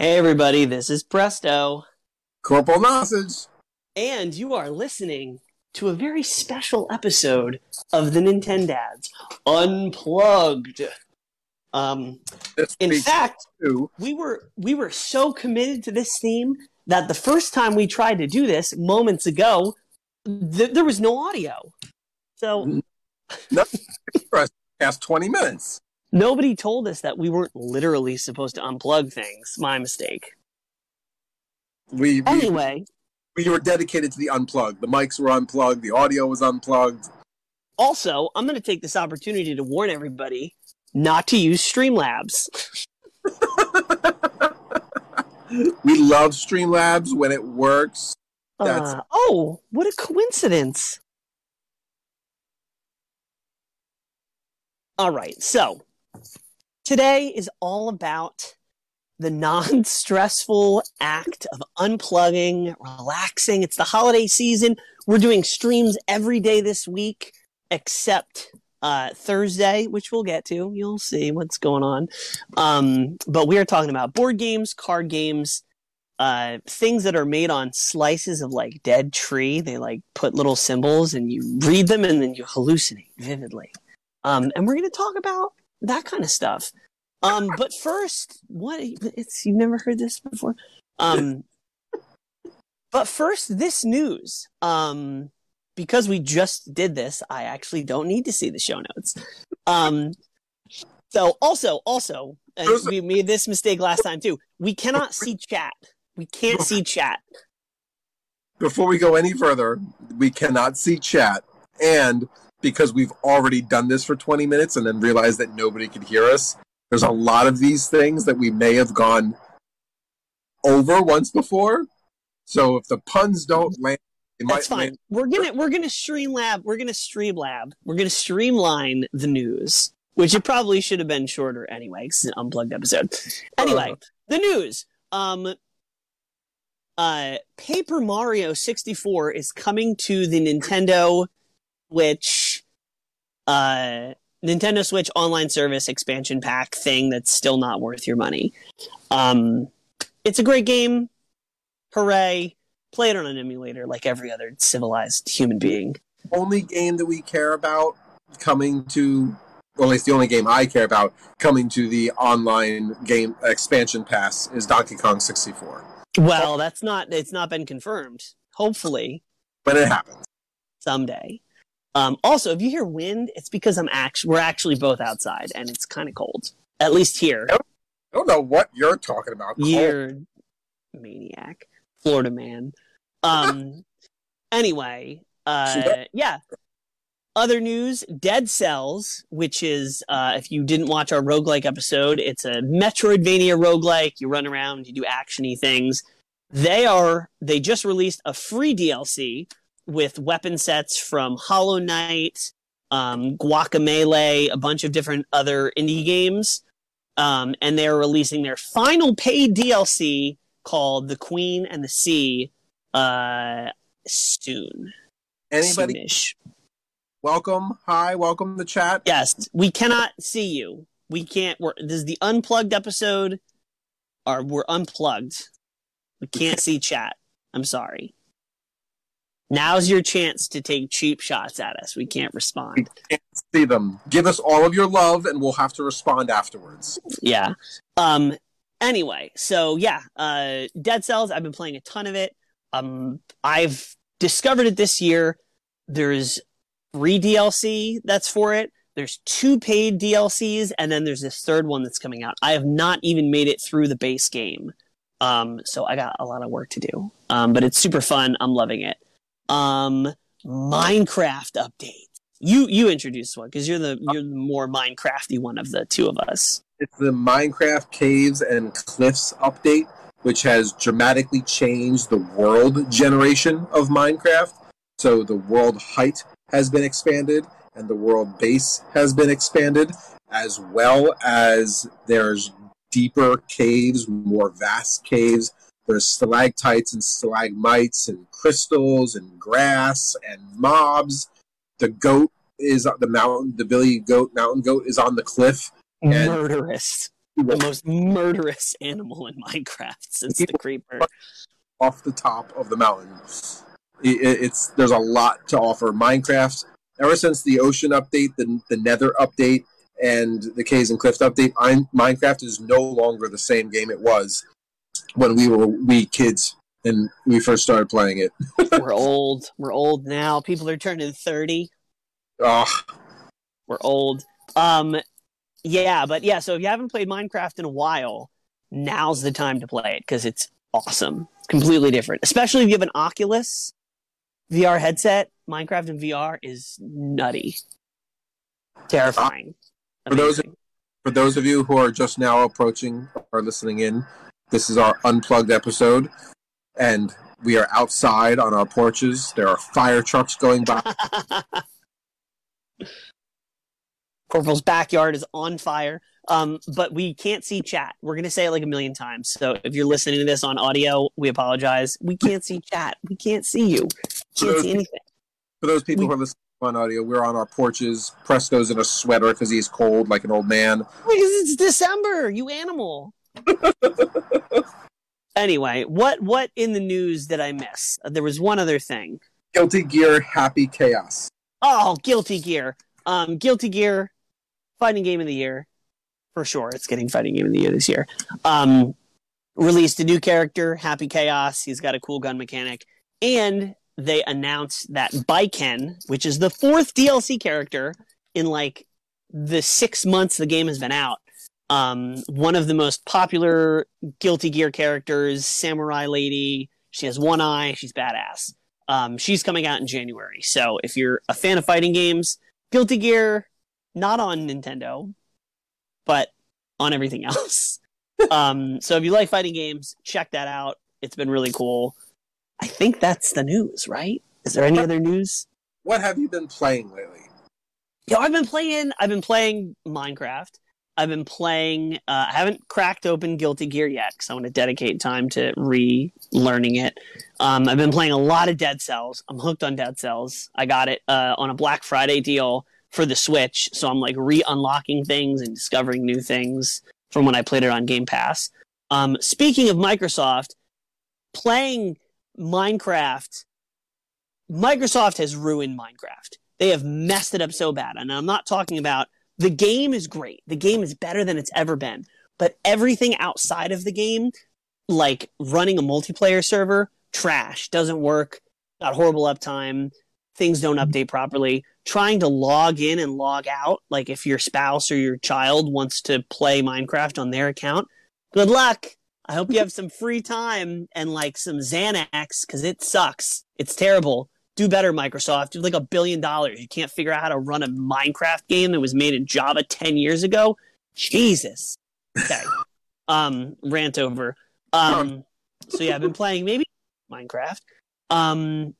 Hey, everybody, this is Presto, Corporal Nosage. and you are listening to a very special episode of the Nintendads Unplugged. Um, This in fact, we were we were so committed to this theme that the first time we tried to do this moments ago, th- there was no audio. So us past 20 minutes. Nobody told us that we weren't literally supposed to unplug things. My mistake. We, we, Anyway, we were dedicated to the unplugged. The mics were unplugged, the audio was unplugged. also, I'm going to take this opportunity to warn everybody not to use Streamlabs. We love Streamlabs when it works. That's- Uh, oh, what a coincidence. All right, so today is all about the non stressful act of unplugging, relaxing. It's the holiday season. We're doing streams every day this week except uh, Thursday, which we'll get to. You'll see what's going on. Um, but we are talking about board games, card games, uh, things that are made on slices of like dead tree. They like put little symbols and you read them and then you hallucinate vividly. Um, and we're going to talk about that kind of stuff. Um, but first, what it's you've never heard this before. Um, but first, this news. Um, because we just did this, I actually don't need to see the show notes. Um, so also, also, and we made this mistake last time too. We cannot see chat. We can't see chat. Before we go any further, we cannot see chat. And because we've already done this for 20 minutes and then realized that nobody could hear us, there's a lot of these things that we may have gone over once before. So if the puns don't land, it That's might fine. land We're gonna we're gonna stream lab. We're gonna stream lab. We're gonna streamline the news, which it probably should have been shorter anyway. it's an unplugged episode. Anyway, the news. Um. Uh, Paper Mario 64 is coming to the Nintendo Switch, uh, Nintendo Switch online service expansion pack thing that's still not worth your money. Um, it's a great game. Hooray! Play it on an emulator like every other civilized human being. only game that we care about coming to well, at least the only game I care about coming to the online game expansion pass is Donkey Kong 64. Well, that's not it's not been confirmed. Hopefully But it happens. someday. Um, also, if you hear wind, it's because I'm actually we're actually both outside and it's kind of cold. At least here. I don't know what you're talking about. Cole. You're maniac, Florida man. Um. anyway, uh, yeah. Other news: Dead Cells, which is uh, if you didn't watch our roguelike episode, it's a Metroidvania roguelike. You run around, you do actiony things. They are they just released a free DLC with weapon sets from Hollow Knight, um, Guacamelee, a bunch of different other indie games um, and they're releasing their final paid DLC called "The Queen and the Sea" uh, soon. Anybody Soonish. welcome? Hi, welcome to chat. Yes, we cannot see you. We can't. We're, this is the unplugged episode. Or we're unplugged. We can't see chat. I'm sorry. Now's your chance to take cheap shots at us. We can't respond. Can't see them. Give us all of your love and we'll have to respond afterwards. yeah. Um. Anyway, so yeah, uh, Dead Cells. I've been playing a ton of it. Um, I've discovered it this year. There's three DLC that's for it. There's two paid DLCs, and then there's this third one that's coming out. I have not even made it through the base game, um, so I got a lot of work to do. Um, but it's super fun. I'm loving it. Um, Minecraft update. You you introduced one because you're the you're the more Minecrafty one of the two of us. It's the Minecraft Caves and Cliffs update, which has dramatically changed the world generation of Minecraft. So the world height has been expanded and the world base has been expanded, as well as there's deeper caves, more vast caves. There's stalactites and stalagmites and crystals and grass and mobs. The goat is on the mountain, the Billy goat, mountain goat is on the cliff. And- Murderous. the most murderous animal in Minecraft since the creeper. off the top of the mountain. It, it- it's there's a lot to offer. Minecraft, ever since the ocean update, the the Nether update, and the Caves and Cliffs update, I, Minecraft is no longer the same game it was when we were wee kids and we first started playing it. We're old. We're old now. People are turning 30. Oh, We're old. Um, yeah, but yeah. So if you haven't played Minecraft in a while, now's the time to play it because it's awesome. Completely different, especially if you have an Oculus VR headset. Minecraft in VR is nutty, terrifying. For those- for those of you who are just now approaching or listening in, this is our unplugged episode, and we are outside on our porches. There are fire trucks going by. Corporal's backyard is on fire. Um, but we can't see chat. We're gonna say it like a million times. So if you're listening to this on audio, we apologize. We can't see chat. We can't see you. Can't those- see anything. For those people We- who are listening on audio, we're on our porches. Presto's in a sweater because he's cold like an old man. Because it's December, you animal. anyway, what what in the news did I miss? There was one other thing. Guilty Gear Happy Chaos. Oh, Guilty Gear. Um, Guilty Gear, fighting game of the year, for sure. It's getting fighting game of the year this year. Um, released a new character, Happy Chaos. He's got a cool gun mechanic, and they announced that Baiken, which is the fourth DLC character in like the six months the game has been out. Um, one of the most popular Guilty Gear characters, Samurai Lady. She has one eye. She's badass. Um, she's coming out in January. So if you're a fan of fighting games, Guilty Gear, not on Nintendo, but on everything else. um, so if you like fighting games, check that out. It's been really cool. I think that's the news, right? Is there any other news? What have you been playing lately? Yeah, I've been playing. I've been playing Minecraft. I've been playing. Uh, I haven't cracked open Guilty Gear yet because I want to dedicate time to relearning it. Um, I've been playing a lot of Dead Cells. I'm hooked on Dead Cells. I got it uh, on a Black Friday deal for the Switch, so I'm like re-unlocking things and discovering new things from when I played it on Game Pass. Um, speaking of Microsoft, playing Minecraft, Microsoft has ruined Minecraft. They have messed it up so bad, and I'm not talking about the game is great. The game is better than it's ever been. But everything outside of the game, like running a multiplayer server, trash, doesn't work, got horrible uptime, things don't mm-hmm. update properly. Trying to log in and log out, like if your spouse or your child wants to play Minecraft on their account, good luck. I hope you have some free time and like some Xanax because it sucks. It's terrible do better, Microsoft. Do like a billion dollars. You can't figure out how to run a Minecraft game that was made in Java 10 years ago? Jesus. Okay. um, rant over. Um, so yeah, I've been playing maybe Minecraft. Um,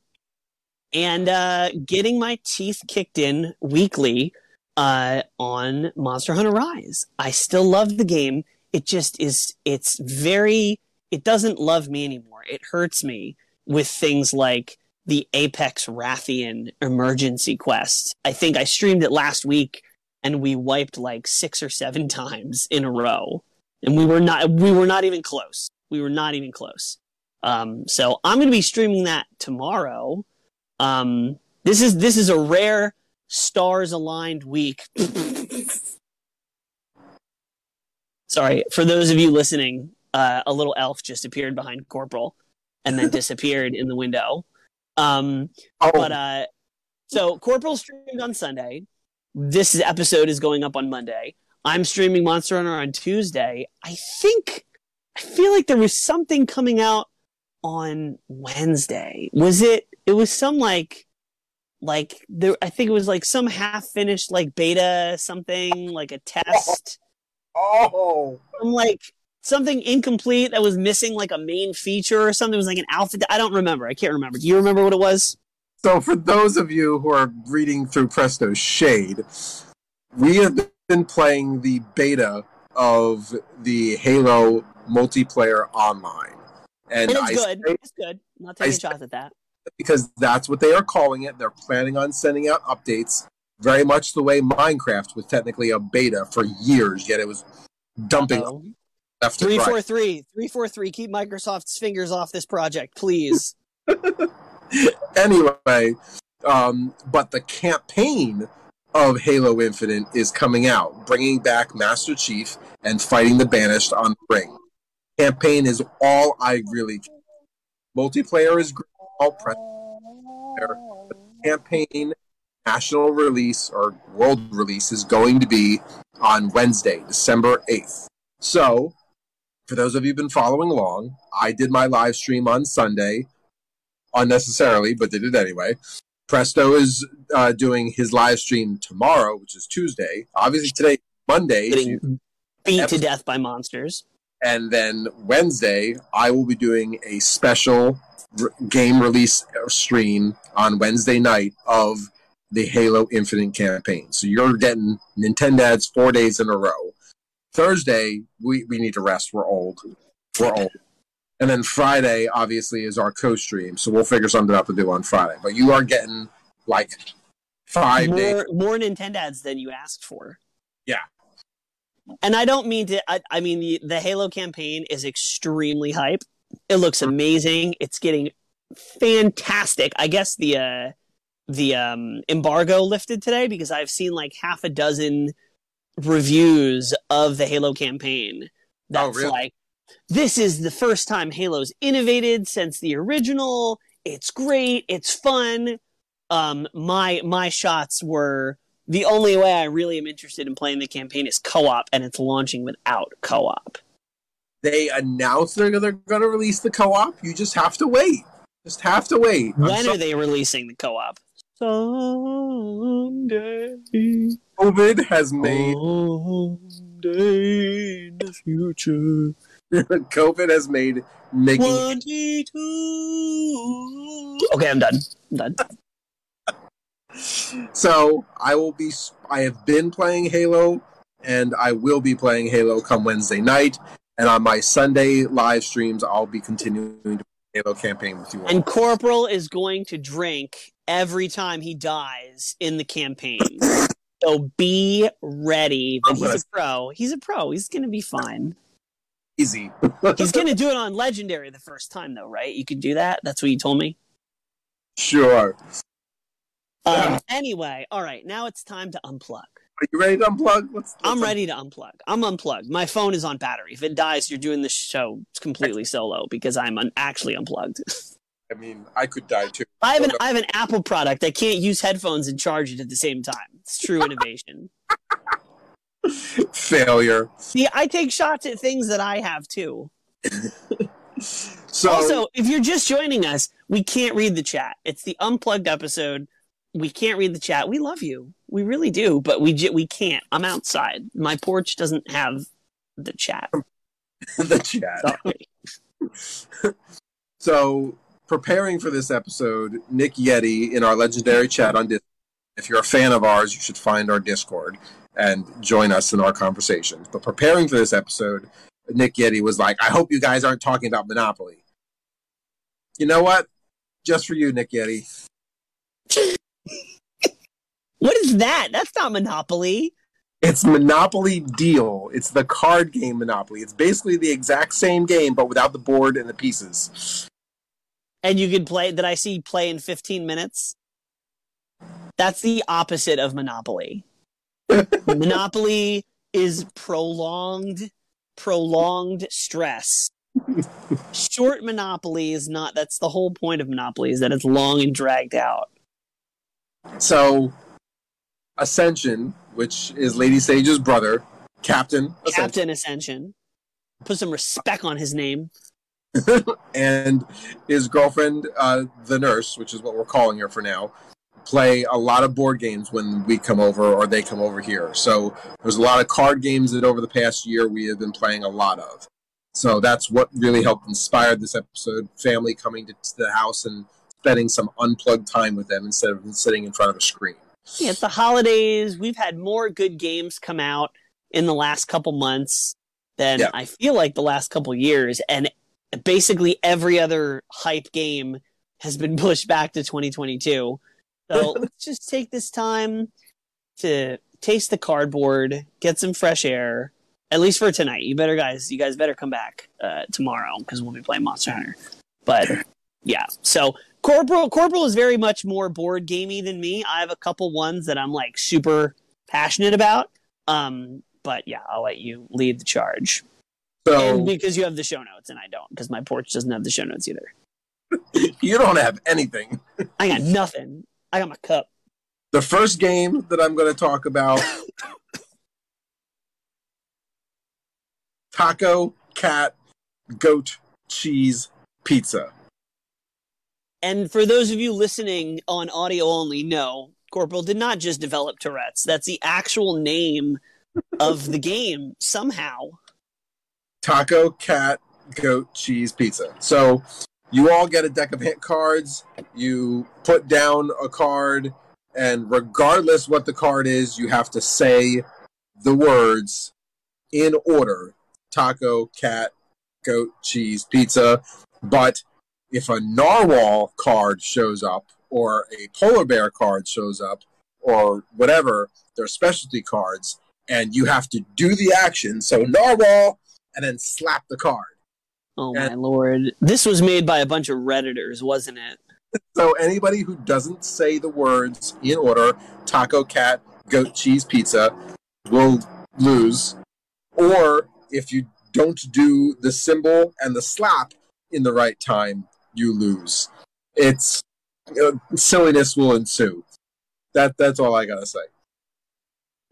and uh, getting my teeth kicked in weekly uh, on Monster Hunter Rise. I still love the game. It just is, it's very, it doesn't love me anymore. It hurts me with things like the Apex Rathian emergency quest. I think I streamed it last week and we wiped like six or seven times in a row. And we were not we were not even close. We were not even close. Um, so I'm gonna be streaming that tomorrow. Um, this is this is a rare stars aligned week. Sorry, for those of you listening, uh, a little elf just appeared behind Corporal and then disappeared in the window. Um, Oh, but uh, so Corporal streamed on Sunday. This episode is going up on Monday. I'm streaming Monster Hunter on Tuesday. I think I feel like there was something coming out on Wednesday. Was it? It was some like like there. I think it was like some half finished like beta something like a test. oh, I'm like something incomplete that was missing like a main feature or something. It was like an alpha. I don't remember. I can't remember. Do you remember what it was? So, for those of you who are reading through Presto's Shade, we have been playing the beta of the Halo multiplayer online. And, And it's I good. say It's good. I'm not taking I- shots at that. because that's what they are calling it. They're planning on sending out updates, very much the way Minecraft was technically a beta for years, yet it was dumping Oh. Left and Three right. four three three four three. Keep Microsoft's fingers off this project, please. anyway, um, but the campaign of Halo Infinite is coming out, bringing back Master Chief and fighting the Banished on the ring. Campaign is all I really. Multiplayer is great. All press campaign national release or world release is going to be on Wednesday, December 8th. So, for those of you who've been following along, I did my live stream on Sunday unnecessarily, but did it anyway. Presto is uh, doing his live stream tomorrow, which is Tuesday. Obviously, today, Monday, Getting beat to death by monsters. and then Wednesday, I will be doing a special r- game release stream on Wednesday night of the Halo Infinite campaign. So you're getting Nintendads four days in a row. Thursday, we, we need to rest. We're old. We're old. And then Friday, obviously, is our co stream. So we'll figure something out to do on Friday. But you are getting like five days. More more Nintendads than you asked for. Yeah. And I don't mean to. I, I mean the the Halo campaign is extremely hype. It looks amazing. It's getting fantastic. I guess the uh, the um, embargo lifted today because I've seen like half a dozen reviews of the Halo campaign. That's really? like this is the first time Halo's innovated since the original. It's great. It's fun. Um, my my shots were the only way I really am interested in playing the campaign is co-op, and it's launching without co-op. They announced they're, they're going to release the co op. You just have to wait. Just have to wait. When so- are they releasing the co-op? Someday, COVID has made someday in the future, COVID has made making twenty-two. Okay, I'm done. I'm done. so I will be I have been playing Halo and I will be playing Halo come Wednesday night and on my Sunday live streams I'll be continuing to play Halo campaign with you all. And Corporal is going to drink every time he dies in the campaign. So be ready. But he's a pro. He's a pro. He's going to be fine. Easy. He's going to do it on Legendary the first time, though, right? You could do that. That's what you told me. sure. Um, anyway, all right. Now it's time to unplug. Are you ready to unplug? I'm ready to unplug. I'm unplugged. My phone is on battery. If it dies, you're doing this show completely solo because I'm un- actually unplugged. I mean, I could die too. I have an I have an Apple product. I can't use headphones and charge it at the same time. It's true innovation. Failure. See, I take shots at things that I have too. So also, if you're just joining us, we can't read the chat. It's the unplugged episode. We can't read the chat. We love you. We really do, but we j- we can't. I'm outside. My porch doesn't have the chat. the chat. So, preparing for this episode, Nick Yeti in our legendary chat on Discord. If you're a fan of ours, you should find our Discord and join us in our conversations. But preparing for this episode, Nick Yeti was like, I hope you guys aren't talking about Monopoly. You know what? Just for you, Nick Yeti. What is that? That's not Monopoly. It's Monopoly Deal. It's the card game Monopoly. It's basically the exact same game, but without the board and the pieces. And you could play that I see play in 15 minutes. That's the opposite of Monopoly. Monopoly is prolonged, prolonged stress. Short Monopoly is not. That's the whole point of Monopoly is that it's long and dragged out. So, Ascension, which is Lady Sage's brother, Captain Ascension, Captain Ascension. Put some respect on his name. and his girlfriend, uh, the nurse, which is what we're calling her for now, play a lot of board games when we come over or they come over here. So there's a lot of card games that over the past year we have been playing a lot of. So that's what really helped inspire this episode. Family coming to, to the house and spending some unplugged time with them instead of sitting in front of a screen. Yeah, it's the holidays. We've had more good games come out in the last couple months than Yeah. I feel like the last couple years, and basically every other hype game has been pushed back to 2022. So let's just take this time to taste the cardboard, get some fresh air, At least for tonight. You better guys, you guys better come back uh, tomorrow because we'll be playing Monster Hunter. But yeah, so Corporal Corporal is very much more board gamey than me. I have a couple ones that I'm like super passionate about. Um, but yeah, I'll let you lead the charge. So and because you have the show notes and I don't, because my porch doesn't have the show notes either. you don't have anything. I got nothing. I got my cup. The first game that I'm going to talk about taco, cat, goat, cheese, pizza. And for those of you listening on audio only, no, Corporal did not just develop Tourette's. That's the actual name of the game somehow. Taco, cat, goat, cheese, pizza. So you all get a deck of hit cards. You put down a card, and regardless what the card is, you have to say the words in order taco, cat, goat, cheese, pizza. But if a narwhal card shows up, or a polar bear card shows up, or whatever, they're specialty cards, and you have to do the action. So narwhal, and then slap the card. Oh And- my lord. This was made by a bunch of Redditors, wasn't it? So anybody who doesn't say the words in order, taco, cat, goat, cheese, pizza, will lose. Or if you don't do the symbol and the slap in the right time, you lose. It's uh, silliness will ensue. That that's all I gotta say.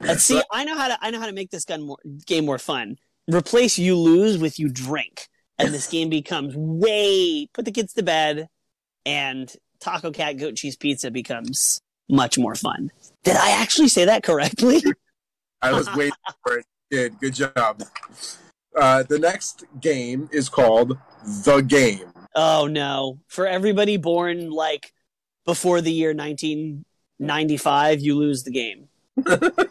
Let's see. I know how to. I know how to make this gun more, game more fun. Replace you lose with you drink, and this game becomes way. Put the kids to bed, and taco cat goat cheese pizza becomes much more fun. Did I actually say that correctly? I was waiting for it. Good, good job. Uh, the next game is called The Game. Oh no! For everybody born like before the year 1995, you lose the game.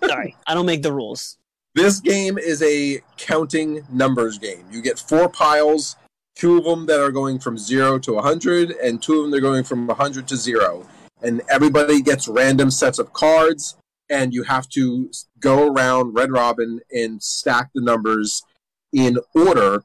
Sorry, I don't make the rules. This game is a counting numbers game. You get four piles, two of them that are going from zero to 100, and two of them that are going from 100 to zero. And everybody gets random sets of cards, and you have to go around Red Robin and stack the numbers in order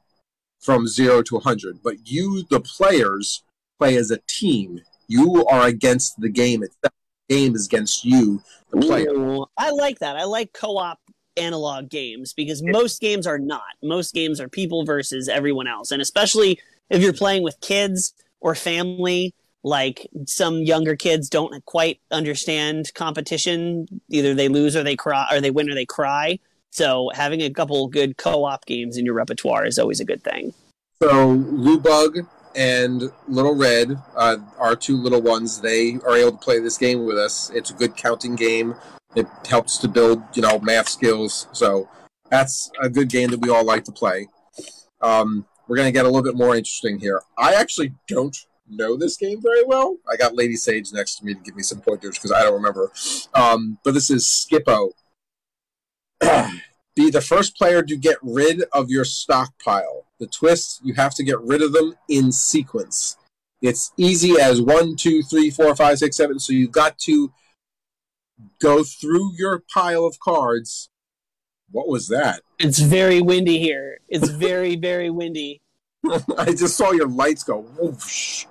from zero to 100. But you, the players, play as a team. You are against the game itself. The game is against you, the player. Ooh, I like that. I like co-op analog games because most games are not. Most games are people versus everyone else, and especially if you're playing with kids or family. Like some younger kids don't quite understand competition. Either they lose or they cry, or they win or they cry. So having a couple good co-op games in your repertoire is always a good thing. So Lou Bug and Little Red, uh, our two little ones, they are able to play this game with us. It's a good counting game. It helps to build, you know, math skills. So that's a good game that we all like to play. Um, we're going to get a little bit more interesting here. I actually don't know this game very well. I got Lady Sage next to me to give me some pointers because I don't remember. Um, but this is Skip-Bo. Be the first player to get rid of your stockpile. The twist, you have to get rid of them in sequence. It's easy as one, two, three, four, five, six, seven. So you've got to go through your pile of cards. What was that? It's very windy here. It's very very windy. I just saw your lights go whoosh.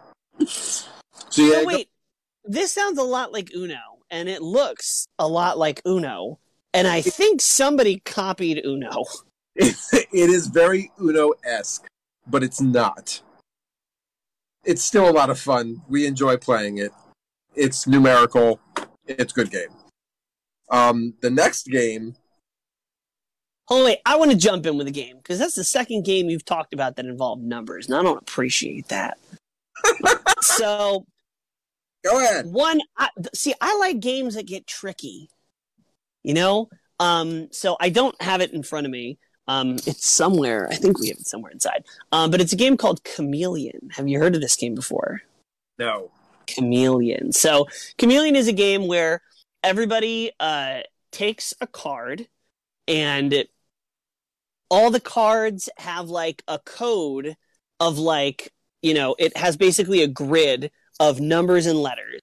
So yeah, Oh, wait, this sounds a lot like Uno, and it looks a lot like Uno. And I think somebody copied Uno. it is very Uno esque, but it's not. It's still a lot of fun. We enjoy playing it. It's numerical. It's a good game. Um, the next game, Oh wait, I want to jump in with a game because that's the second game you've talked about that involved numbers, and I don't appreciate that. so go ahead. one, I, see, I like games that get tricky. You know, um, so I don't have it in front of me. Um, it's somewhere. I think we have it somewhere inside. Um, but it's a game called Chameleon. Have you heard of this game before? No. Chameleon. So Chameleon is a game where everybody uh, takes a card and all the cards have like a code of like, you know, it has basically a grid of numbers and letters.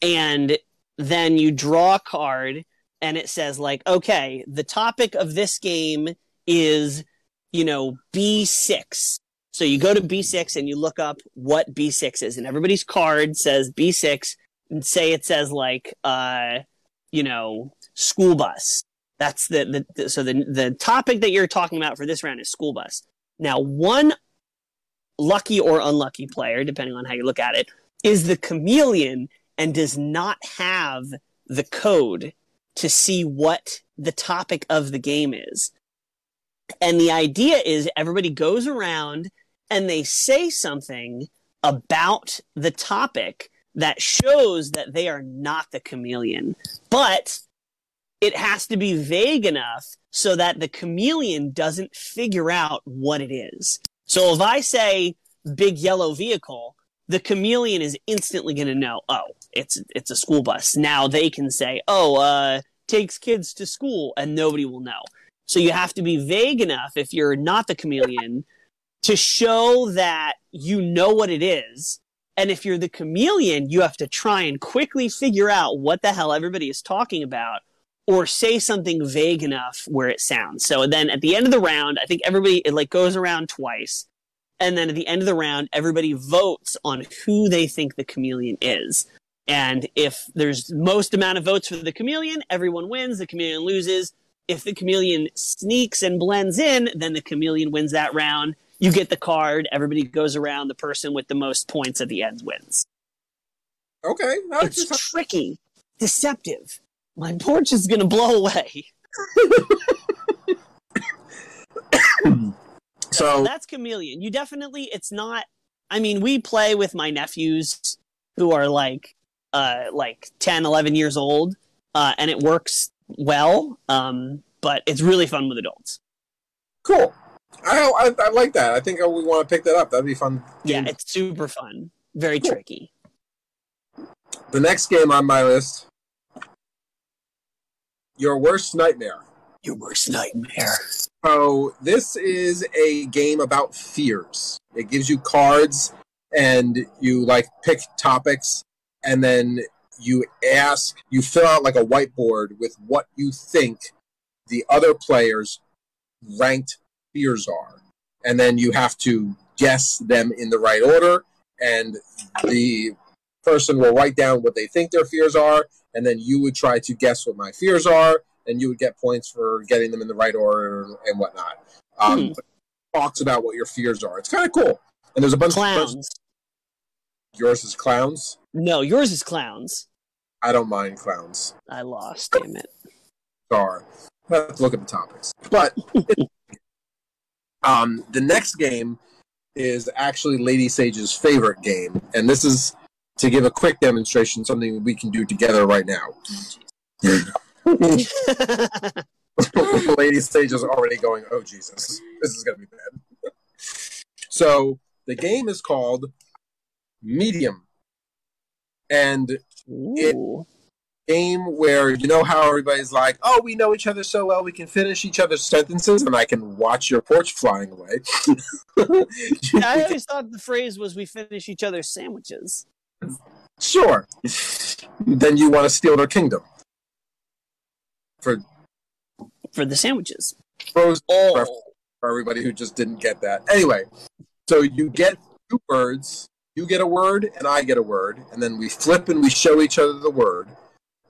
And then you draw a card and it says like, okay, the topic of this game is, you know, B6. So you go to B6 and you look up what B6 is, and everybody's card says B6, and say it says like, uh, you know, school bus. That's the, the, the so the the topic that you're talking about for this round is school bus. Now, one lucky or unlucky player, depending on how you look at it, is the chameleon and does not have the code to see what the topic of the game is. And the idea is everybody goes around and they say something about the topic that shows that they are not the chameleon. But it has to be vague enough so that the chameleon doesn't figure out what it is. So if I say big yellow vehicle, the chameleon is instantly going to know, oh, it's it's a school bus. Now they can say, oh, uh, takes kids to school, and nobody will know. So you have to be vague enough if you're not the chameleon to show that you know what it is. And if you're the chameleon, you have to try and quickly figure out what the hell everybody is talking about or say something vague enough where it sounds. So then at the end of the round, I think everybody it like goes around twice. And then at the end of the round, everybody votes on who they think the chameleon is. And if there's most amount of votes for the chameleon, everyone wins, the chameleon loses. If the chameleon sneaks and blends in, then the chameleon wins that round. You get the card, everybody goes around, the person with the most points at the end wins. Okay. It's just... tricky, deceptive. My porch is going to blow away. so that's chameleon. You definitely, it's not. I mean, we play with my nephews who are like uh, like 10, 11 years old, uh, and it works well. Um, but it's really fun with adults. Cool. I, I, I like that. I think we want to pick that up. That'd be fun. Yeah, it's super fun. Very cool. tricky. The next game on my list Your Worst Nightmare. Your Worst Nightmare. So, this is a game about fears. It gives you cards and you like pick topics and then you ask, you fill out like a whiteboard with what you think the other players' ranked fears are. And then you have to guess them in the right order. And the person will write down what they think their fears are. And then you would try to guess what my fears are. And you would get points for getting them in the right order and whatnot. Um, hmm. Talks about what your fears are. It's kind of cool. And there's a bunch Clowns. of. Yours is clowns? No, yours is clowns. I don't mind clowns. I lost, damn it. Sorry. Let's look at the topics. But um, the next game is actually Lady Sage's favorite game. And this is to give a quick demonstration, something we can do together right now. Lady Sage is already going, oh Jesus, this is going to be bad. so the game is called medium. And it game where you know how everybody's like, "Oh, we know each other so well, we can finish each other's sentences, and I can watch your porch flying away." I always thought the phrase was, "We finish each other's sandwiches." Sure. then you want to steal their kingdom for for the sandwiches. oh. For everybody who just didn't get that. Anyway, so you get two words, you get a word and I get a word, and then we flip and we show each other the word,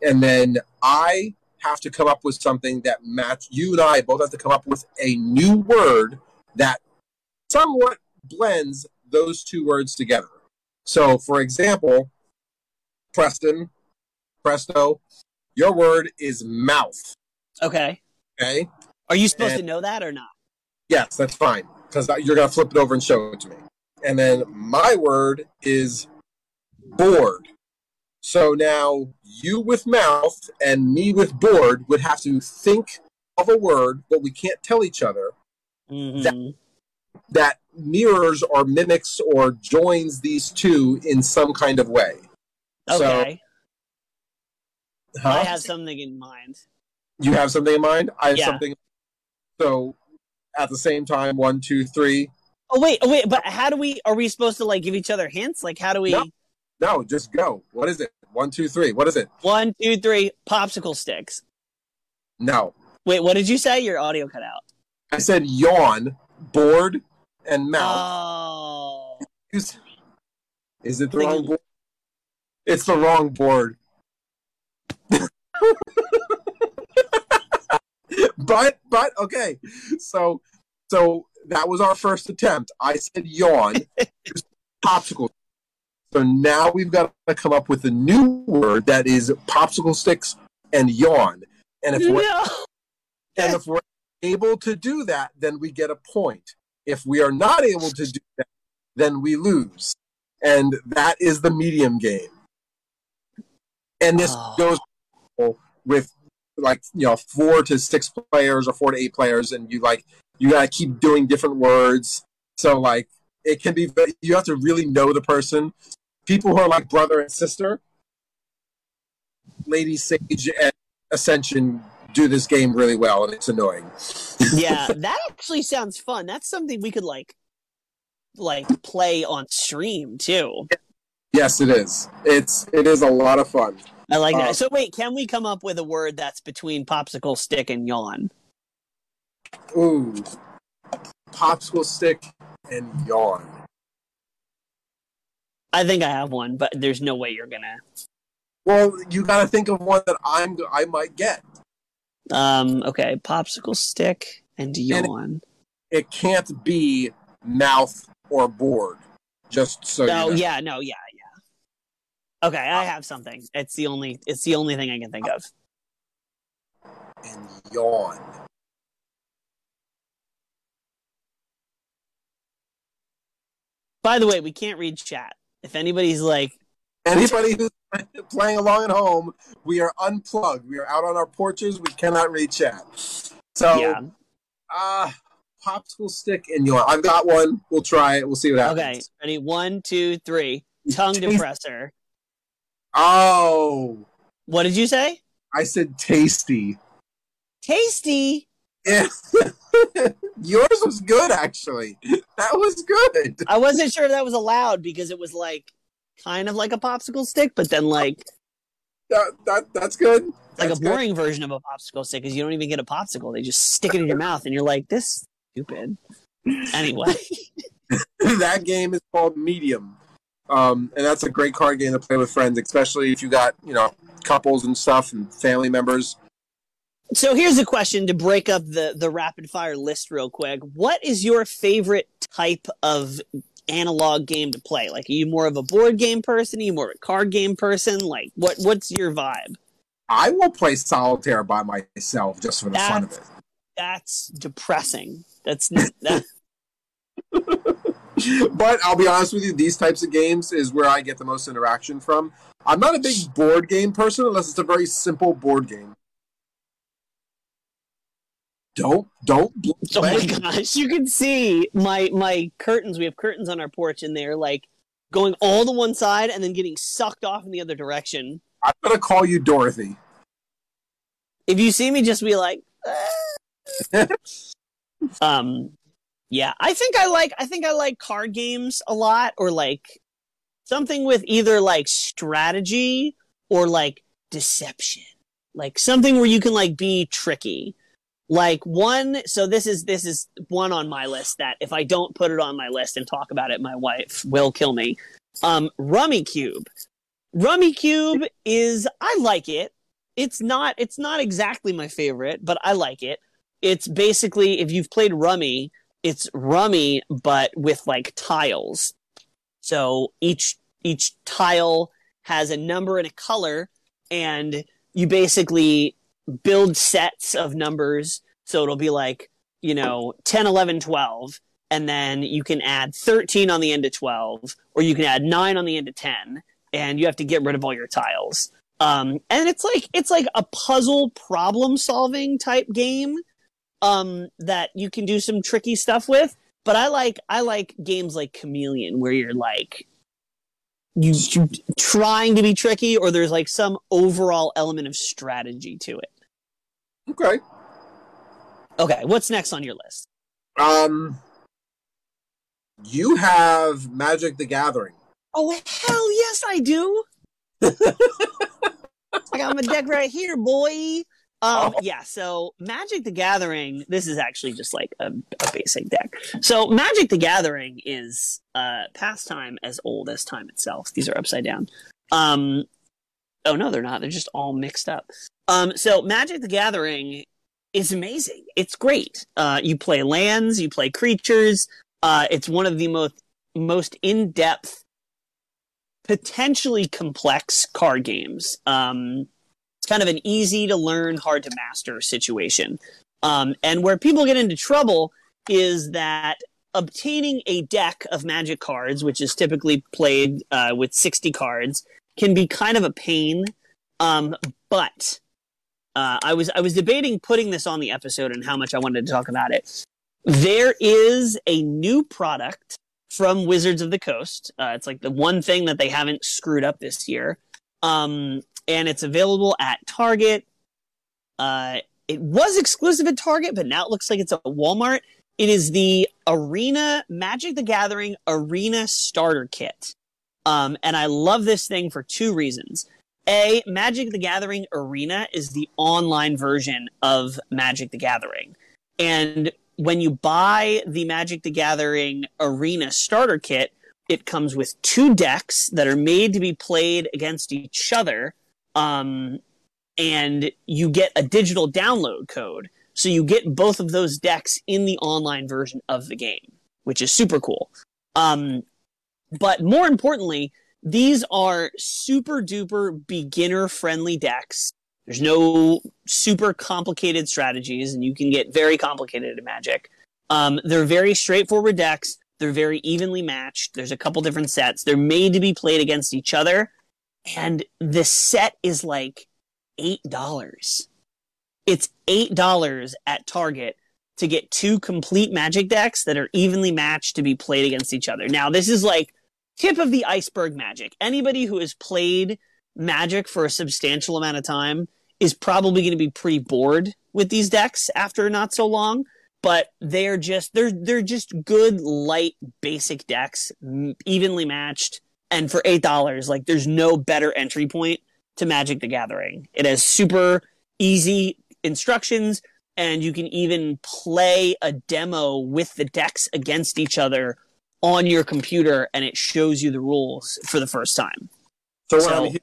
and then I have to come up with something that match. You and I both have to come up with a new word that somewhat blends those two words together. So, for example, Preston, Presto, your word is mouth. Okay. Okay. Are you supposed and, to know that or not? Yes, that's fine because you're gonna flip it over and show it to me and then my word is board. So now you with mouth and me with board would have to think of a word, but we can't tell each other mm-hmm. that, that mirrors or mimics or joins these two in some kind of way. Okay. So, huh? I have something in mind. You have something in mind? I have yeah. something. So at the same time, one, two, three, Oh wait, oh wait, but how do we? Are we supposed to like give each other hints? Like how do we? No, no just go. What is it? One, two, three. What is it? One, two, three. Popsicle sticks. No. Wait, what did you say? Your audio cut out. I said yawn, board, and mouth. Oh. Is, is it the wrong board? It's the wrong board. but but okay, so so that was our first attempt. I said yawn, popsicle. So now we've got to come up with a new word that is popsicle sticks and yawn. And if we're No. and if we're able to do that, then we get a point. If we are not able to do that, then we lose. And that is the medium game. And this Oh. goes with like, you know, four to six players or four to eight players, and you like you gotta keep doing different words. So like it can be you have to really know the person. People who are like brother and sister, Lady Sage and Ascension do this game really well, and it's annoying. yeah, that actually sounds fun. That's something we could like like play on stream too. Yes, it is. It's it is a lot of fun. I like that. Um, so wait, can we come up with a word that's between popsicle stick and yawn? Ooh, popsicle stick and yawn. I think I have one, but there's no way you're gonna. Well, you got to think of one that I'm I might get. Um. Okay, popsicle stick and yawn. It can't be mouth or board. Just so Oh you know. yeah, no, yeah, yeah. Okay, I have something. It's the only. It's the only thing I can think of. and yawn. By the way, we can't read chat. If anybody's like, Anybody who's playing along at home, we are unplugged. We are out on our porches. We cannot reach chat. So, yeah, uh, popsicle stick and yawn. I've got one. We'll try it. We'll see what happens. okay, ready? One, two, three. Tongue depressor. Oh, What did you say? I said tasty. Tasty. Yeah. Yours was good, actually. That was good. I wasn't sure that was allowed because it was like kind of like a popsicle stick, but then like That, that that's good. like That's a good. boring version of a popsicle stick because you don't even get a popsicle. They just stick it in your mouth and you're like, this is stupid. Anyway, that game is called Medium, um, and that's a great card game to play with friends, especially if you got you know couples and stuff and family members. So here's a question to break up the the rapid fire list real quick. What is your favorite type of analog game to play? Like, are you more of a board game person? Are you more of a card game person? Like, what what's your vibe? I will play solitaire by myself just for the fun of it. That's depressing. That's that. But I'll be honest with you, these types of games is where I get the most interaction from. I'm not a big board game person unless it's a very simple board game. Don't don't Oh my gosh, you can see my my curtains. We have curtains on our porch, and they're like going all to one side and then getting sucked off in the other direction. I'm gonna call you Dorothy. If you see me, just be like, "Ah." um, yeah. I think I like I think I like card games a lot, or like something with either like strategy or like deception, like something where you can like be tricky. Like one, so this is this is one on my list that if I don't put it on my list and talk about it, my wife will kill me. Um, Rummikub. Rummy Cube is I like it. It's not it's not exactly my favorite, but I like it. It's basically if you've played Rummy, it's Rummy but with like tiles. So each each tile has a number and a color and you basically build sets of numbers. So it'll be like you know 10 11 12 and then you can add 13 on the end of 12 or you can add 9 on the end of 10 and you have to get rid of all your tiles. Um, and it's like it's like a puzzle problem solving type game um, that you can do some tricky stuff with. But i like i like games like chameleon where you're like you trying to be tricky or there's like some overall element of strategy to it Okay. okay what's next on your list Um, you have Magic the Gathering. oh hell yes i do i got my deck right here boy Um, yeah, so Magic the Gathering, this is actually just like a, a basic deck. So Magic the Gathering is uh pastime as old as time itself. These are upside down. Um oh no, they're not. They're just all mixed up. Um so Magic the Gathering is amazing. It's great. Uh you play lands, you play creatures. Uh it's one of the most most in-depth potentially complex card games. Um it's kind of an easy to learn, hard to master situation. Um, and where people get into trouble is that obtaining a deck of magic cards, which is typically played uh, with 60 cards, can be kind of a pain. Um, but uh, I was I was debating putting this on the episode and how much I wanted to talk about it. There is a new product from Wizards of the Coast. Uh, it's like the one thing that they haven't screwed up this year. Um, and it's available at Target. Uh, it was exclusive at Target, but now it looks like it's at Walmart. It is the Arena Magic the Gathering Arena Starter Kit. Um, and I love this thing for two reasons. A, Magic the Gathering Arena is the online version of Magic the Gathering. And when you buy the Magic the Gathering Arena Starter Kit, it comes with two decks that are made to be played against each other um, and you get a digital download code. So you get both of those decks in the online version of the game, which is super cool. Um, but more importantly, these are super duper beginner friendly decks. There's no super complicated strategies, and you can get very complicated in Magic. Um, they're very straightforward decks. They're very evenly matched. There's a couple different sets. They're made to be played against each other and the set is like eight dollars. It's eight dollars at Target to get two complete magic decks that are evenly matched to be played against each other. Now, this is like tip of the iceberg magic. Anybody who has played magic for a substantial amount of time is probably going to be pretty bored with these decks after not so long but they're just they're they're just good light basic decks evenly matched and for eight dollars, like there's no better entry point to Magic the Gathering. It has super easy instructions, and you can even play a demo with the decks against each other on your computer, and it shows you the rules for the first time. So, so what I'm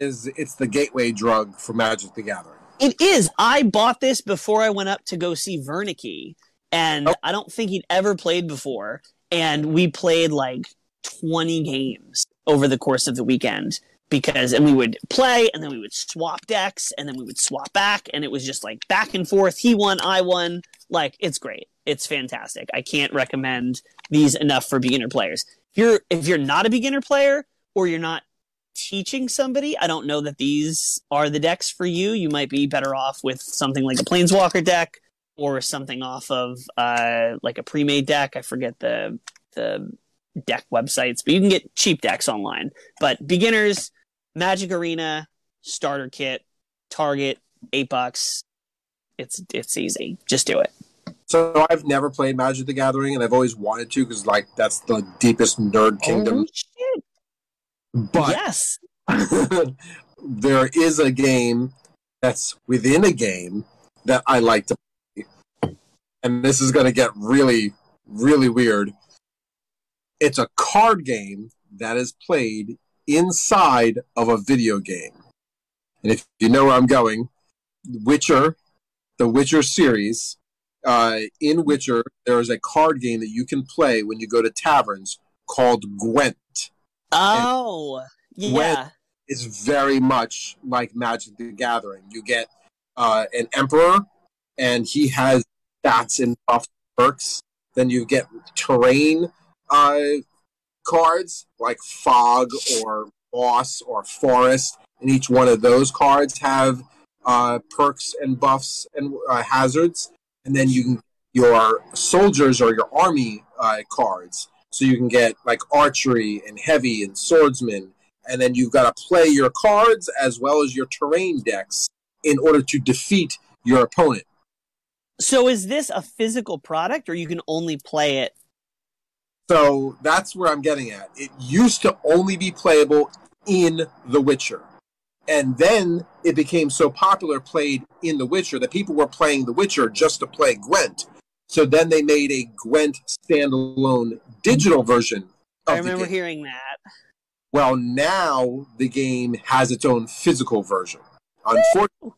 is it's the gateway drug for Magic the Gathering. It is. I bought this before I went up to go see Wernicke, and oh. I don't think he'd ever played before. And we played like 20 games over the course of the weekend because and we would play and then we would swap decks and then we would swap back and it was just like back and forth. He won i won. Like it's great. It's fantastic. I can't recommend these enough for beginner players. If you're if you're not a beginner player or you're not teaching somebody i don't know that these are the decks for you. You might be better off with something like a planeswalker deck or something off of uh like a pre-made deck. I forget the the deck websites, but you can get cheap decks online. But beginners, Magic Arena, starter kit, Target, eight bucks. It's it's easy. Just do it. So I've never played Magic the Gathering, and I've always wanted to because like that's the deepest nerd kingdom. Oh, but yes, there is a game that's within a game that I like to play, and this is going to get really, really weird it's a card game that is played inside of a video game. And if you know where I'm going, Witcher, the Witcher series, uh, in Witcher, there is a card game that you can play when you go to taverns called Gwent. Oh, and yeah. Gwent is very much like Magic the Gathering. You get uh, an emperor, and he has stats and buff perks. Then you get terrain uh, cards like fog or boss or forest, and each one of those cards have uh, perks and buffs and uh, hazards. And then you can your soldiers or your army uh, cards, so you can get like archery and heavy and swordsman. And then you've got to play your cards as well as your terrain decks in order to defeat your opponent. So is this a physical product, or you can only play it so that's where I'm getting at. It used to only be playable in The Witcher. And then it became so popular, played in The Witcher, that people were playing The Witcher just to play Gwent. So then they made a Gwent standalone digital version. Of I remember hearing that. Well, now the game has its own physical version. Unfortunately,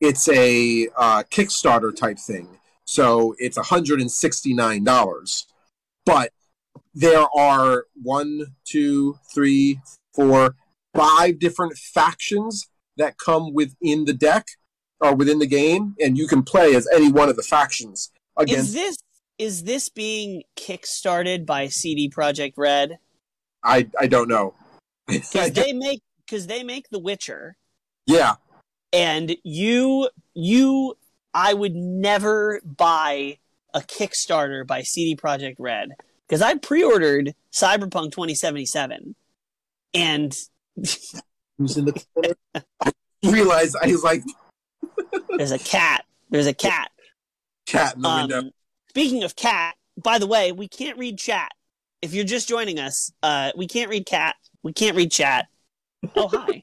it's a uh, Kickstarter type thing, so it's $169. But there are one, two, three, four, five different factions that come within the deck or within the game, and you can play as any one of the factions Is this is this being kickstarted by CD Projekt Red? I I don't know. Because they make because they make The Witcher, yeah, and you you I would never buy a Kickstarter by CD Projekt Red because I pre-ordered Cyberpunk 2077, and who's in the corner? I realized I was like there's a cat. There's a cat. cat in the window. Um, speaking of cat, by the way, we can't read chat. If you're just joining us, uh, we can't read cat. We can't read chat. Oh hi.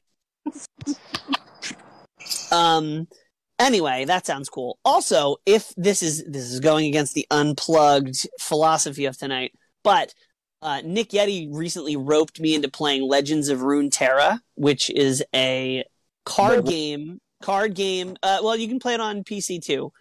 um. Anyway, that sounds cool. Also, if this is this is going against the unplugged philosophy of tonight, but uh, Nick Yeti recently roped me into playing Legends of Runeterra, which is a card game. Card game. Uh, well, you can play it on PC too.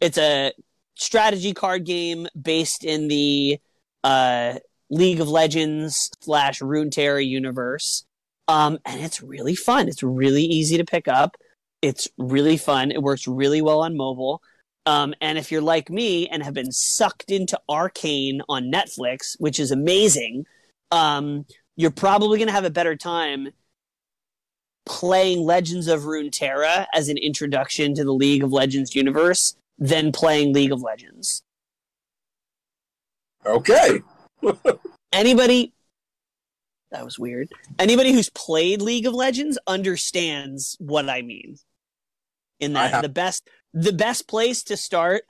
It's a strategy card game based in the uh, League of Legends slash Runeterra universe. Um, and it's really fun. It's really easy to pick up. It's really fun. It works really well on mobile. Um, and if you're like me and have been sucked into Arcane on Netflix, which is amazing, um, you're probably going to have a better time playing Legends of Runeterra as an introduction to the League of Legends universe than playing League of Legends. Okay. Anybody that was weird. Anybody who's played League of Legends understands what I mean. In I that have- the best the best place to start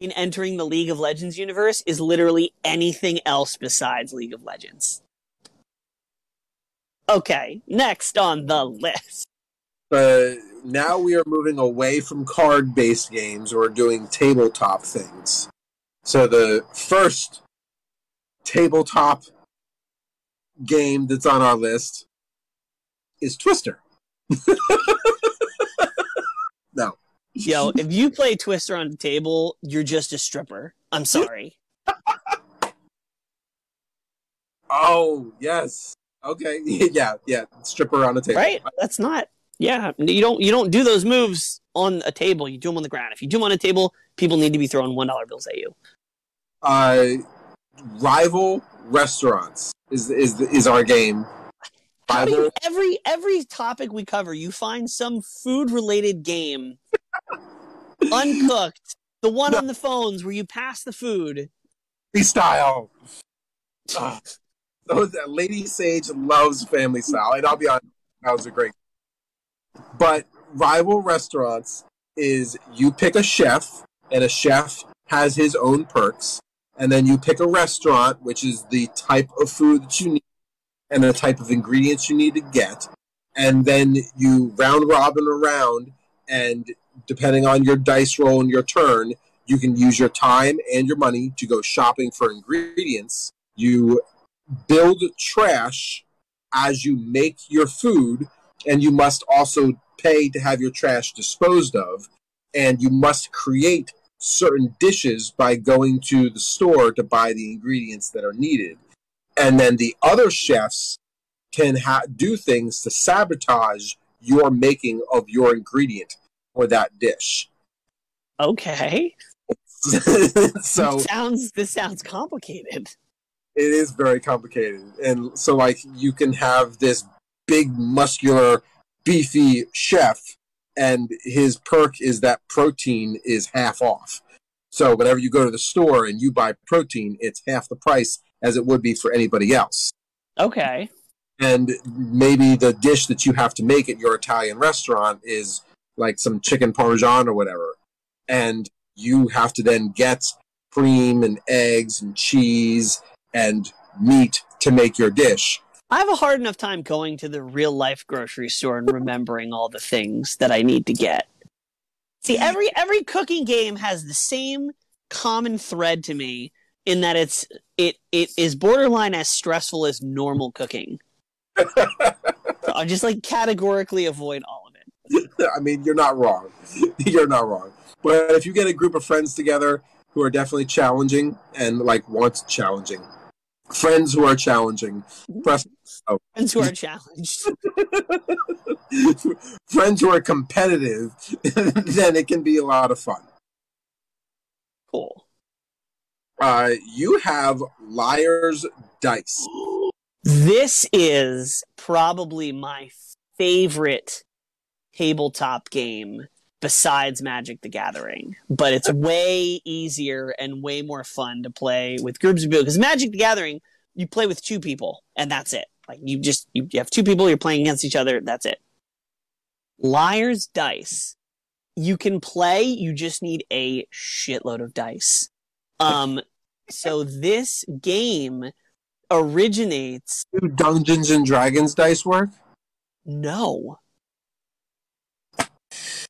in entering the League of Legends universe is literally anything else besides League of Legends. Okay, next on the list. Uh, now we are moving away from card based games. We're doing tabletop things. So the first tabletop game that's on our list is Twister. no. Yo, if you play Twister on the table, you're just a stripper. I'm sorry. Oh, yes. Okay. yeah, yeah. Stripper on the table. right? That's not. Yeah, you don't you don't do those moves on a table. You do them on the ground. If you do them on a table, people need to be throwing one dollar bills at you. Uh, rival restaurants is is is our game. How do Rival you, every every topic we cover, you find some food related game, uncooked. The one No. on the phones where you pass the food. style. Ah, those that Lady Sage loves family style, and I'll be honest, that was a great. But rival restaurants is you pick a chef, and a chef has his own perks, and then you pick a restaurant, which is the type of food that you need, and the type of ingredients you need to get, and then you round robin around, and depending on your dice roll and your turn, you can use your time and your money to go shopping for ingredients. You build trash as you make your food, and you must also pay to have your trash disposed of. And you must create certain dishes by going to the store to buy the ingredients that are needed. And then the other chefs can ha- do things to sabotage your making of your ingredient for that dish. Okay, so sounds this sounds complicated. it is very complicated. And so like you can have this big muscular beefy chef and his perk is that protein is half off. So whenever you go to the store and you buy protein it's half the price as it would be for anybody else. Okay, and maybe the dish that you have to make at your italian restaurant is like some chicken parmesan or whatever and you have to then get cream and eggs and cheese and meat to make your dish. I have a hard enough time going to the real life grocery store and remembering all the things that I need to get. See, every every cooking game has the same common thread to me in that it's it it is borderline as stressful as normal cooking. so I just like categorically avoid all. I mean, you're not wrong. You're not wrong. But if you get a group of friends together who are definitely challenging and like want challenging, friends who are challenging, oh. Friends who are challenged. friends who are competitive, then it can be a lot of fun. Cool. Uh, you have Liar's Dice. This is probably my favorite tabletop game besides Magic the Gathering, but it's way easier and way more fun to play with groups of people. Because Magic the Gathering, you play with two people and that's it. Like you just you, you have two people, you're playing against each other, that's it. Liar's Dice, you can play, you just need a shitload of dice. Um, so this game originates. Do Dungeons and Dragons dice work? No.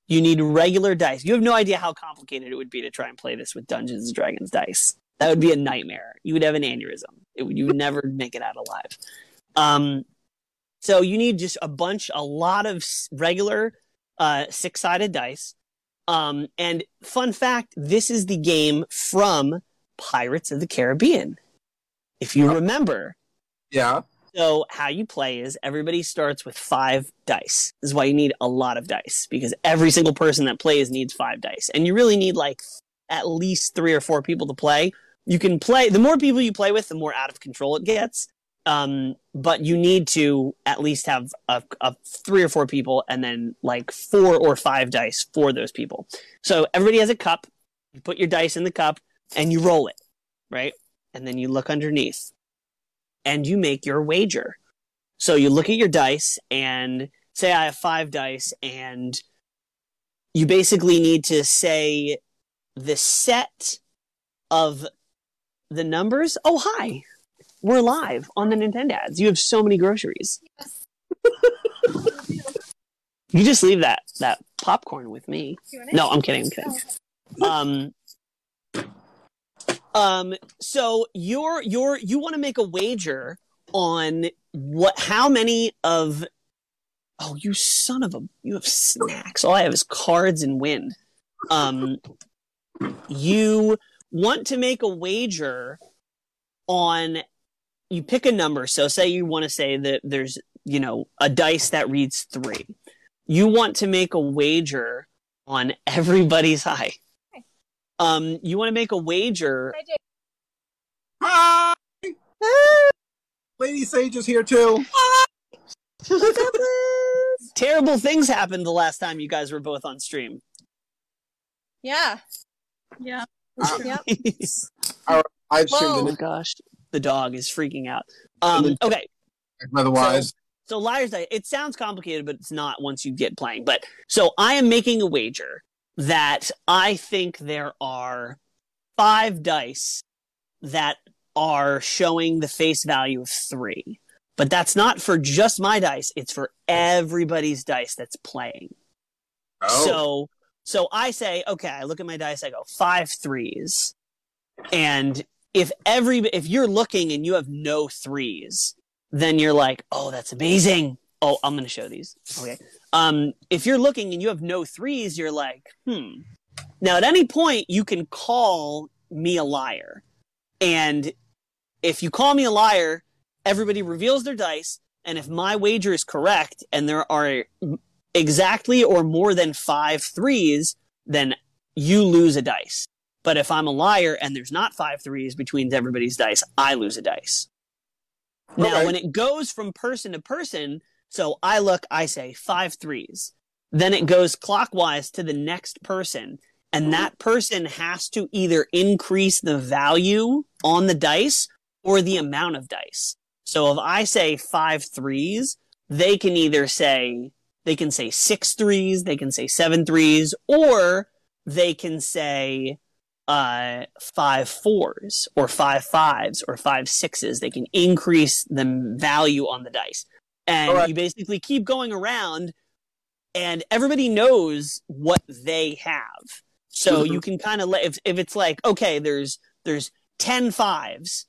You need regular dice. You have no idea how complicated it would be to try and play this with Dungeons and Dragons dice. That would be a nightmare. You would have an aneurysm. Would, you would never make it out alive. Um, so you need just a bunch, a lot of regular uh, six sided dice. Um, and fun fact, this is the game from Pirates of the Caribbean. If you remember. Yeah. So how you play is everybody starts with five dice. This is why you need a lot of dice because every single person that plays needs five dice. And you really need like at least three or four people to play. You can play, the more people you play with, the more out of control it gets. Um, but you need to at least have a, a three or four people and then like four or five dice for those people. So everybody has a cup. You put your dice in the cup and you roll it, right? And then you look underneath and you make your wager. So you look at your dice and say I have five dice and you basically need to say the set of the numbers. Oh, hi we're live on the Nintendads. You have so many groceries. you just leave that that popcorn with me. No, I'm kidding. I'm kidding. Um, um. So you're you're you want to make a wager on what? How many of? Oh, you son of a! You have snacks. All I have is cards and wind. Um, you want to make a wager on you pick a number. So say you want to say that there's, you know, a dice that reads three. You want to make a wager on everybody's high. Um, you want to make a wager. Hi, Lady Sage is here too. Terrible things happened the last time you guys were both on stream. Yeah. Yeah. Uh, yep. I've oh my gosh, the dog is freaking out. Um, okay, Otherwise, so liar's. It sounds complicated, but it's not once you get playing. But so I am making a wager that I think there are five dice that are showing the face value of three. But that's not for just my dice, it's for everybody's dice that's playing. oh, So so I say, okay, I look at my dice, I go five threes. And if every if you're looking and you have no threes, then you're like, oh, that's amazing. Oh, I'm gonna show these. Okay. Um, if you're looking and you have no threes, you're like, hmm. Now at any point you can call me a liar. And if you call me a liar, everybody reveals their dice, and if my wager is correct and there are exactly or more than five threes, then you lose a dice. But if I'm a liar and there's not five threes between everybody's dice, I lose a dice. Now, when it goes from person to person, so I look, I say five threes. Then it goes clockwise to the next person. And that person has to either increase the value on the dice or the amount of dice. So if I say five threes, they can either say, they can say six threes, they can say seven threes, or they can say uh, five fours or five fives or five sixes. They can increase the value on the dice. And Alright. you basically keep going around, and everybody knows what they have. So Mhm. you can kind of let if if it's like okay, there's there's 10 fives,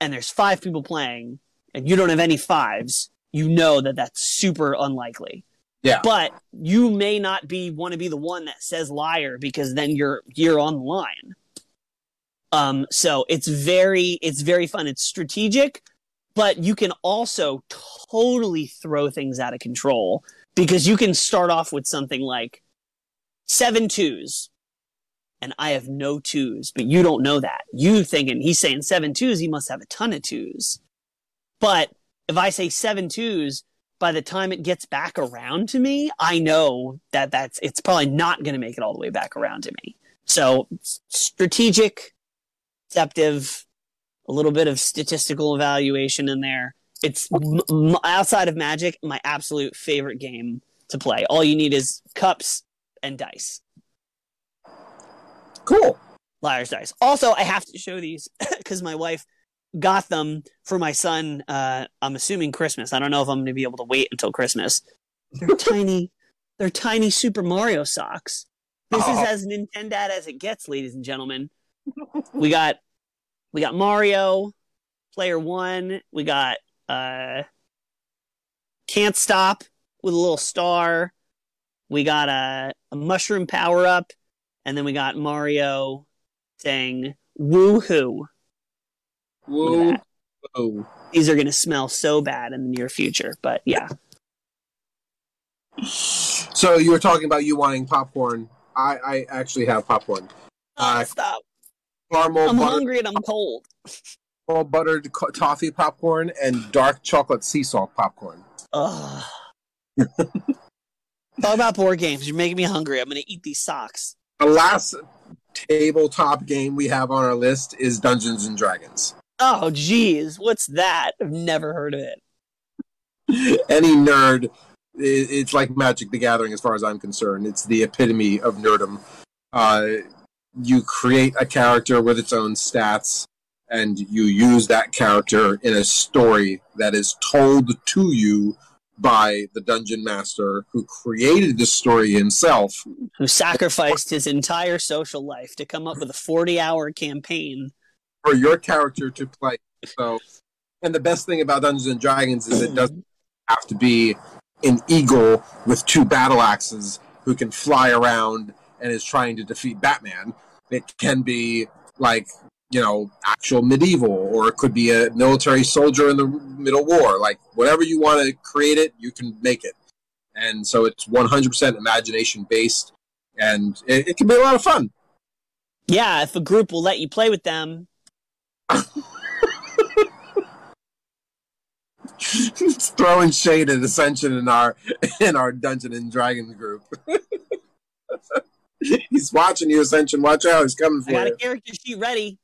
and there's five people playing, and you don't have any fives. You know that that's super unlikely. Yeah. But you may not be want to be the one that says liar because then you're you're on the line. Um, so it's very it's very fun. It's strategic, but you can also totally throw things out of control because you can start off with something like seven twos, and I have no twos, but you don't know that. You thinking he's saying seven twos, he must have a ton of twos. But if I say seven twos, by the time it gets back around to me, I know that that's it's probably not going to make it all the way back around to me. So strategic, deceptive, a little bit of statistical evaluation in there. It's m- m- outside of Magic, my absolute favorite game to play. All you need is cups and dice. Cool. Liar's dice. Also, I have to show these because my wife got them for my son. Uh, I'm assuming Christmas. I don't know if I'm going to be able to wait until Christmas. They're tiny. They're tiny Super Mario socks. This is Oh. as Nintendo as it gets, ladies and gentlemen. We got we got Mario, Player One. We got uh, Can't Stop with a little star. We got a, a mushroom power up, and then we got Mario saying "Woohoo!" Look at Whoa. that. Whoa. These are going to smell so bad in the near future, but yeah. So you were talking about you wanting popcorn. I, I actually have popcorn. Oh, Uh, stop! Caramel I'm hungry and I'm cold. caramel buttered co- toffee popcorn and dark chocolate sea salt popcorn. Ugh. Talk about board games. You're making me hungry. I'm going to eat these socks. The last tabletop game we have on our list is Dungeons and Dragons. Oh, geez. What's that? I've never heard of it. Any nerd, it's like Magic the Gathering as far as I'm concerned. It's the epitome of nerdom. Uh, you create a character with its own stats, and you use that character in a story that is told to you by the dungeon master who created the story himself. Who sacrificed his entire social life to come up with a 40 hour campaign. for your character to play. So, and the best thing about Dungeons and Dragons is it hmm. doesn't have to be an eagle with two battle axes who can fly around and is trying to defeat Batman. It can be like you know actual medieval, or it could be a military soldier in the Middle War. Like whatever you want to create it, you can make it. And so it's 100% imagination based, and it, it can be a lot of fun. Yeah, if a group will let you play with them. throwing shade at Ascension in our in our Dungeon and Dragons group. he's watching you, Ascension. Watch out, he's coming I for got a character sheet ready.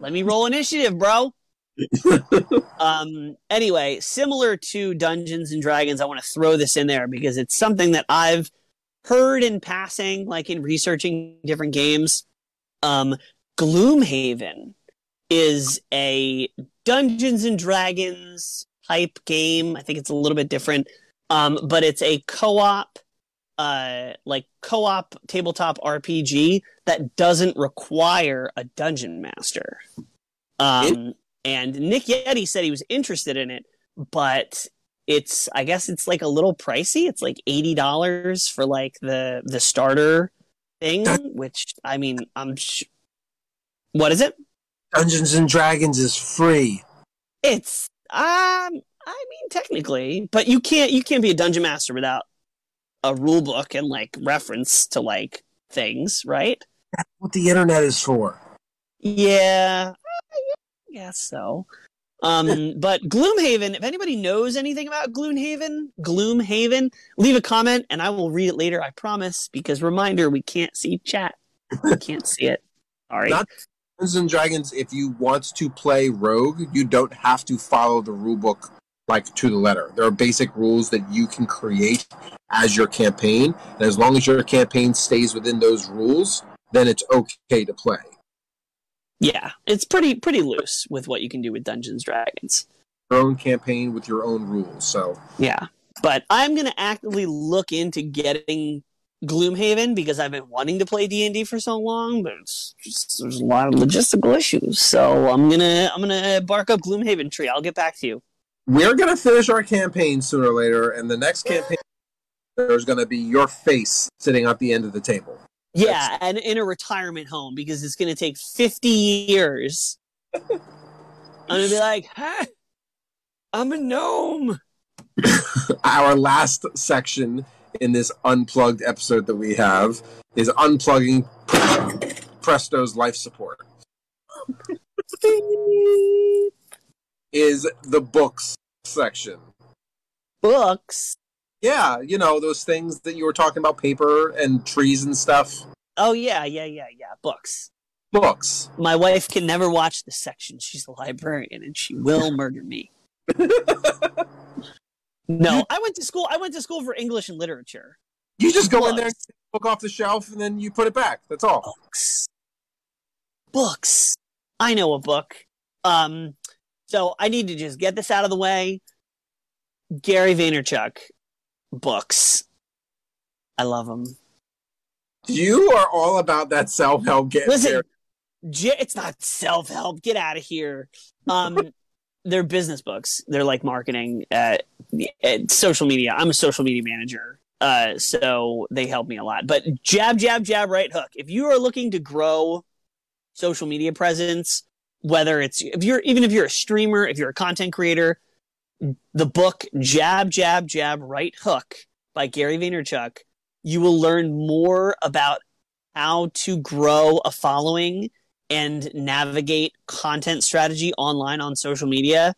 Let me roll initiative, bro. um anyway similar to dungeons and dragons i want to throw this in there because it's something that i've heard in passing like in researching different games um gloomhaven is a dungeons and dragons type game i think it's a little bit different um but it's a co-op uh like co-op tabletop rpg that doesn't require a dungeon master um and Nick Yeti said he was interested in it, but it's I guess it's like a little pricey. It's like eighty dollars for like the the starter thing, which I mean I'm. Sh- what is it? Dungeons and Dragons is free. It's um I mean technically, but you can't you can't be a dungeon master without a rule book and like reference to like things, right? That's What the internet is for. Yeah, I guess so. Um, but Gloomhaven, if anybody knows anything about Gloomhaven, Gloomhaven, leave a comment and I will read it later, I promise. Because reminder, we can't see chat. We can't see it. Sorry. Not- Dungeons and Dragons, if you want to play Rogue, you don't have to follow the rulebook like to the letter. There are basic rules that you can create as your campaign, and as long as your campaign stays within those rules, then it's okay to play. Yeah, it's pretty pretty loose with what you can do with Dungeons Dragons. Your own campaign with your own rules. So Yeah, but I'm gonna actively look into getting Gloomhaven because I've been wanting to play D and D for so long, but it's just, there's a lot of logistical issues. So I'm gonna I'm gonna bark up Gloomhaven tree. I'll get back to you. We're gonna finish our campaign sooner or later, and the next campaign there's gonna be your face sitting at the end of the table. Yeah, and in a retirement home because it's gonna take 50 years. I'm gonna be like, huh? I'm a gnome. Our last section in this unplugged episode that we have is unplugging Presto's life support. Is the books section. Books. Yeah, you know, those things that you were talking about paper and trees and stuff. Oh yeah, yeah, yeah, yeah. Books. Books. My wife can never watch this section. She's a librarian and she will murder me. No, I went to school. I went to school for English and literature. You just go in there, take the book off the shelf, and then you put it back. That's all. Books. Books. I know a book. Um, so I need to just get this out of the way. Gary Vaynerchuk books. I love them. You are all about that self help. Get Listen. J- it's not self help. Get out of here. Um, they're business books. They're like marketing, uh, uh, social media. I'm a social media manager, uh, so they help me a lot. But jab, jab, jab, right hook. If you are looking to grow social media presence, whether it's if you're even if you're a streamer, if you're a content creator, the book Jab, Jab, Jab, Right Hook by Gary Vaynerchuk, you will learn more about how to grow a following and navigate content strategy online on social media.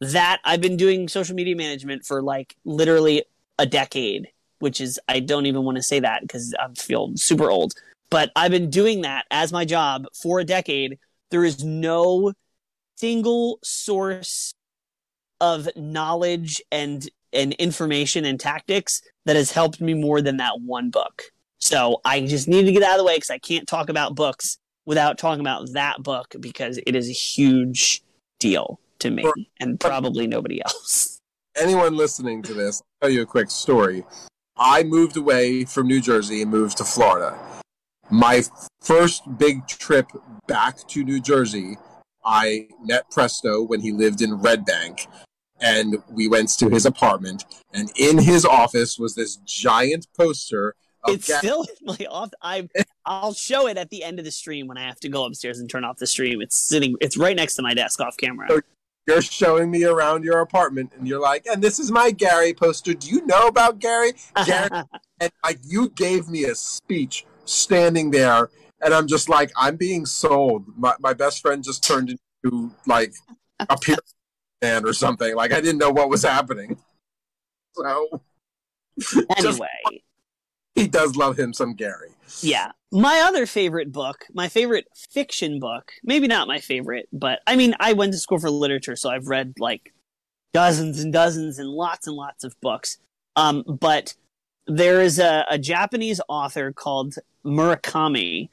That I've been doing social media management for like literally a decade, which is, I don't even want to say that because I feel super old. But I've been doing that as my job for a decade. There is no single source of knowledge and and information and tactics that has helped me more than that one book. So I just need to get out of the way because I can't talk about books without talking about that book because it is a huge deal to me and probably nobody else. Anyone listening to this, I'll tell you a quick story. I moved away from New Jersey and moved to Florida. My first big trip back to New Jersey, I met Presto when he lived in Red Bank, and we went to his apartment. And in his office was this giant poster of It's still in my off. I I'll show it at the end of the stream when I have to go upstairs and turn off the stream. It's sitting. It's right next to my desk off camera. you're showing me around your apartment, and you're like, "And this is my Gary poster. Do you know about Gary?" Gary and like you gave me a speech standing there and i'm just like i'm being sold. My, my best friend just turned into like a peer man or something. Like i didn't know what was happening. So just- anyway, he does love him some gary. Yeah. My other favorite book, my favorite fiction book, maybe not my favorite, but I mean, I went to school for literature, so I've read like dozens and dozens and lots and lots of books. Um, but there is a, a Japanese author called Murakami,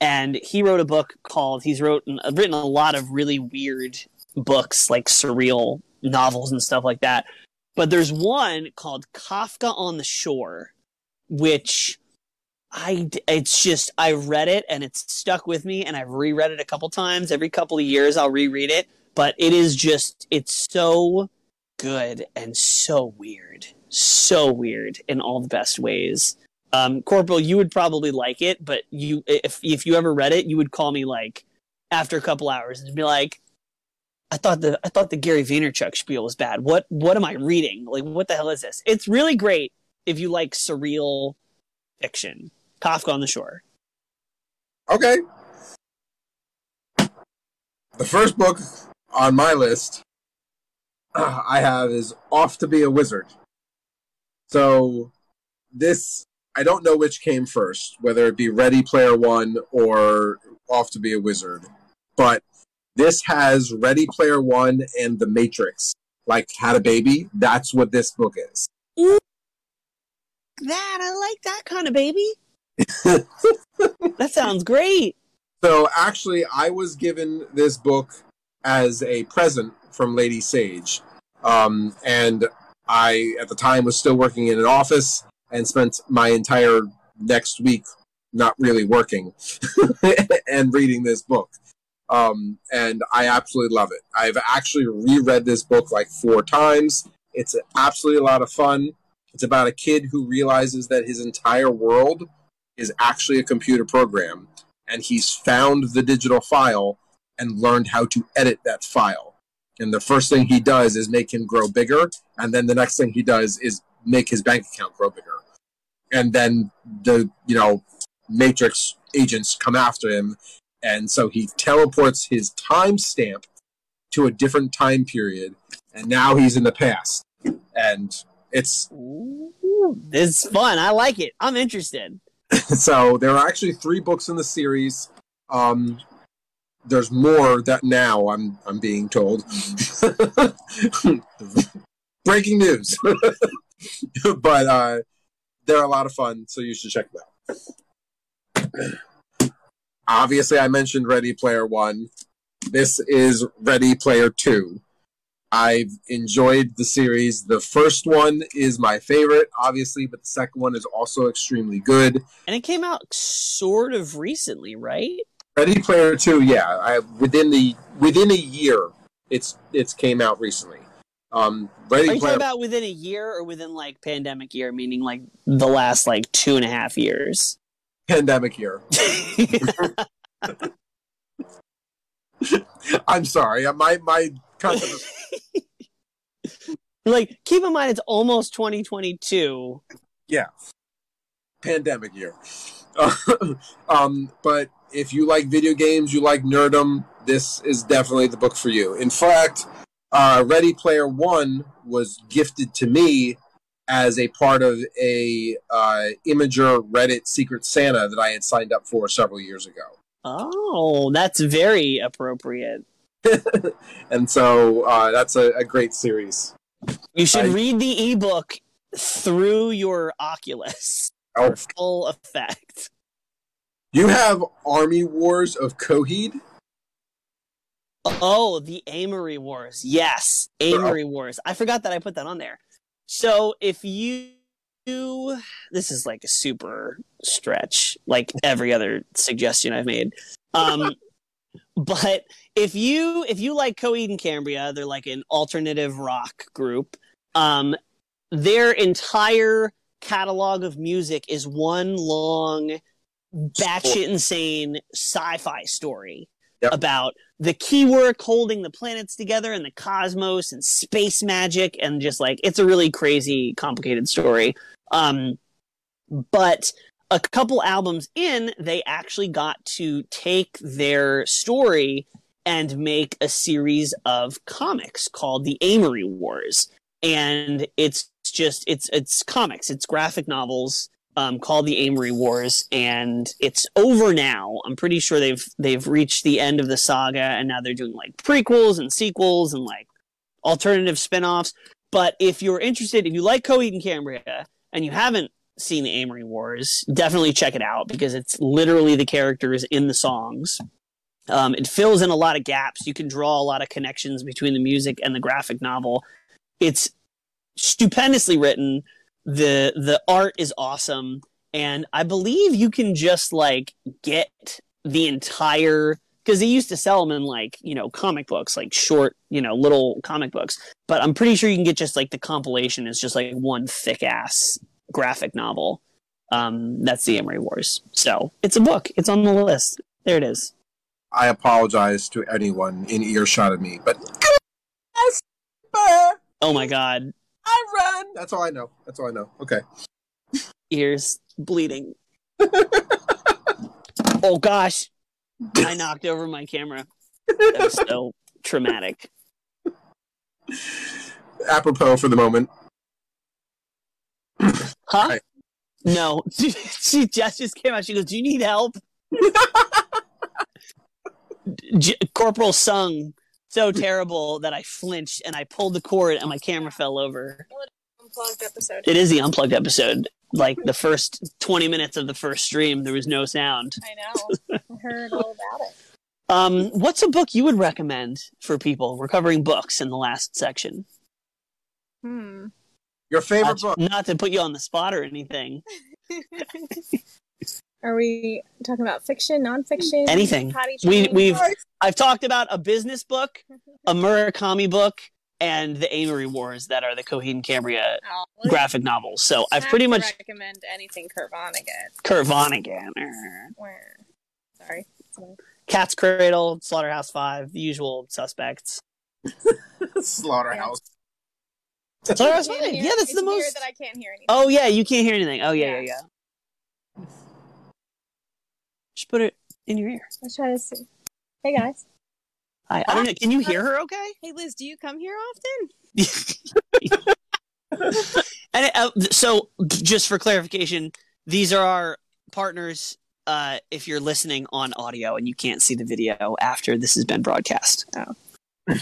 and he wrote a book called. He's wrote written a lot of really weird books, like surreal novels and stuff like that. But there's one called Kafka on the Shore, which I it's just I read it and it's stuck with me, and I've reread it a couple times. Every couple of years, I'll reread it. But it is just it's so good and so weird, so weird in all the best ways. Um, Corporal, you would probably like it, but you if if you ever read it, you would call me like after a couple hours and be like, I thought the I thought the Gary Vaynerchuk spiel was bad. What what am I reading? Like what the hell is this? It's really great if you like surreal fiction. Kafka on the Shore. okay the first book on my list i have is off to be a wizard so this i don't know which came first whether it be ready player one or off to be a wizard but this has ready player one and the matrix like had a baby that's what this book is That I like that kind of baby. that sounds great. So actually, I was given this book as a present from Lady Sage, um, and I at the time was still working in an office and spent my entire next week not really working and reading this book. Um, and I absolutely love it. I've actually reread this book like four times. It's absolutely a lot of fun. It's about a kid who realizes that his entire world is actually a computer program, and he's found the digital file and learned how to edit that file. And the first thing he does is make him grow bigger, and then the next thing he does is make his bank account grow bigger. And then the you know Matrix agents come after him, and so he teleports his time stamp to a different time period, and now he's in the past, and it's Ooh, it's fun. I like it. I'm interested. so there are actually three books in the series. Um, there's more that now I'm I'm being told. Breaking news, but uh, they're a lot of fun, so you should check them out. Obviously, I mentioned Ready Player One. This is Ready Player Two. I've enjoyed the series. The first one is my favorite, obviously, but the second one is also extremely good. And it came out sort of recently, right? Ready Player Two, yeah, I, within the within a year, it's it's came out recently. Um, Ready Are you Player talking about within a year or within like pandemic year, meaning like the last like two and a half years? pandemic year. I'm sorry, uh, my my concept of like, keep in mind it's almost 2022. Yeah, pandemic year. um, but if you like video games, you like nerdum, this is definitely the book for you. In fact, uh, Ready Player One was gifted to me as a part of a uh, Imgur Reddit Secret Santa that I had signed up for several years ago. Oh, that's very appropriate. and so uh, that's a, a great series. You should I- read the ebook through your Oculus Oh, for full effect. You have Army Wars of Coheed. Oh, the Amory Wars. Yes, Amory Wars. I forgot that I put that on there. So if you this is like a super stretch, like every other suggestion I've made. Um but if you if you like Coheed and Cambria, they're like an alternative rock group. Um their entire catalog of music is one long batshit insane sci-fi story Yep. about the keywork holding the planets together and the cosmos and space magic and just like it's a really crazy complicated story. Um but a couple albums in they actually got to take their story and make a series of comics called the Amory Wars. And it's just it's it's comics. It's graphic novels um, called the Amory Wars, and it's over now. I'm pretty sure they've they've reached the end of the saga, and now they're doing like prequels and sequels and like alternative spin-offs. But if you're interested, if you like Coheed and Cambria, and you haven't seen the Amory Wars, definitely check it out because it's literally the characters in the songs. Um, it fills in a lot of gaps. You can draw a lot of connections between the music and the graphic novel. It's stupendously written the the art is awesome. And i believe you can just like get the entire because they used to sell them in like you know comic books like short you know little comic books. But i'm pretty sure you can get just like the compilation is just like one thick ass graphic novel. Um that's the Amory Wars. So it's a book. It's on the list. There it is. I apologize to anyone in earshot of me, but oh my god I run. That's all I know. That's all I know. Okay. ears bleeding oh gosh i knocked over my camera that was so traumatic Apropos for the moment. Huh? Hi. No. she just just came out. She goes, "Do you need help?" J- Corporal sung so terrible that I flinched and I pulled the cord and my camera fell over. unplugged episode. It is the unplugged episode. Like the first 20 minutes of the first stream, there was no sound. I know. I heard all about it. Um, what's a book you would recommend for people? We're covering books in the last section. Hmm. Your favorite Not, book? not to put you on the spot or anything. Are we talking about fiction, nonfiction? Anything. We, we've I've talked about a business book, a Murakami book, and the Amory Wars that are the Coheed and Cambria Oh, well, graphic novels. So I've have pretty much recommend anything Kurt Vonnegut. Kurt Vonnegut, Where? Sorry. Sorry. Cat's Cradle, Slaughterhouse Five, the usual suspects. Slaughterhouse. Slaughterhouse Five. Yeah, that's it's the weird most. that I can't hear anything. Oh yeah, you can't hear anything. Oh yeah, yeah, Yeah. yeah. Just put it in your ear. Let's try to see. Hey guys. I, I don't know. Can you hear her? Okay. Hey Liz, do you come here often? and uh, so, just for clarification, these are our partners. Uh, if you're listening on audio and you can't see the video after this has been broadcast, Oh.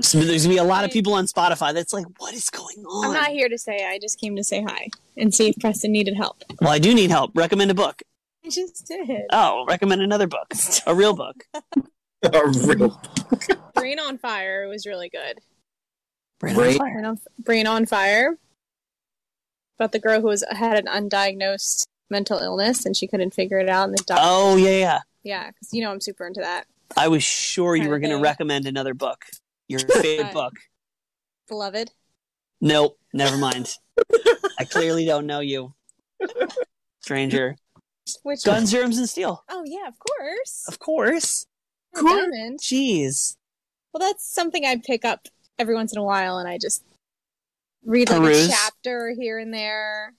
so there's gonna be a lot of people on Spotify that's like, "What is going on?" I'm not here to say. I just came to say hi and see if Preston needed help. Well, I do need help. Recommend a book. I just did. Oh, recommend another book, a real book. A real book. Brain on Fire was really good. Brain Brain- on Fire. Brain on, Brain on Fire. About the girl who was had an undiagnosed mental illness and she couldn't figure it out. And the doctor, Oh yeah, yeah. yeah, because you know I'm super into that. I was sure you were going to recommend another book. Your favorite Uh, book. Beloved. Nope, never mind. I clearly don't know you, stranger. Which Guns, Germs, and Steel. Oh yeah, of course. Of course. Or Diamond. Jeez. Well, that's something I pick up every once in a while, and I just read like Peruse? a chapter here and there.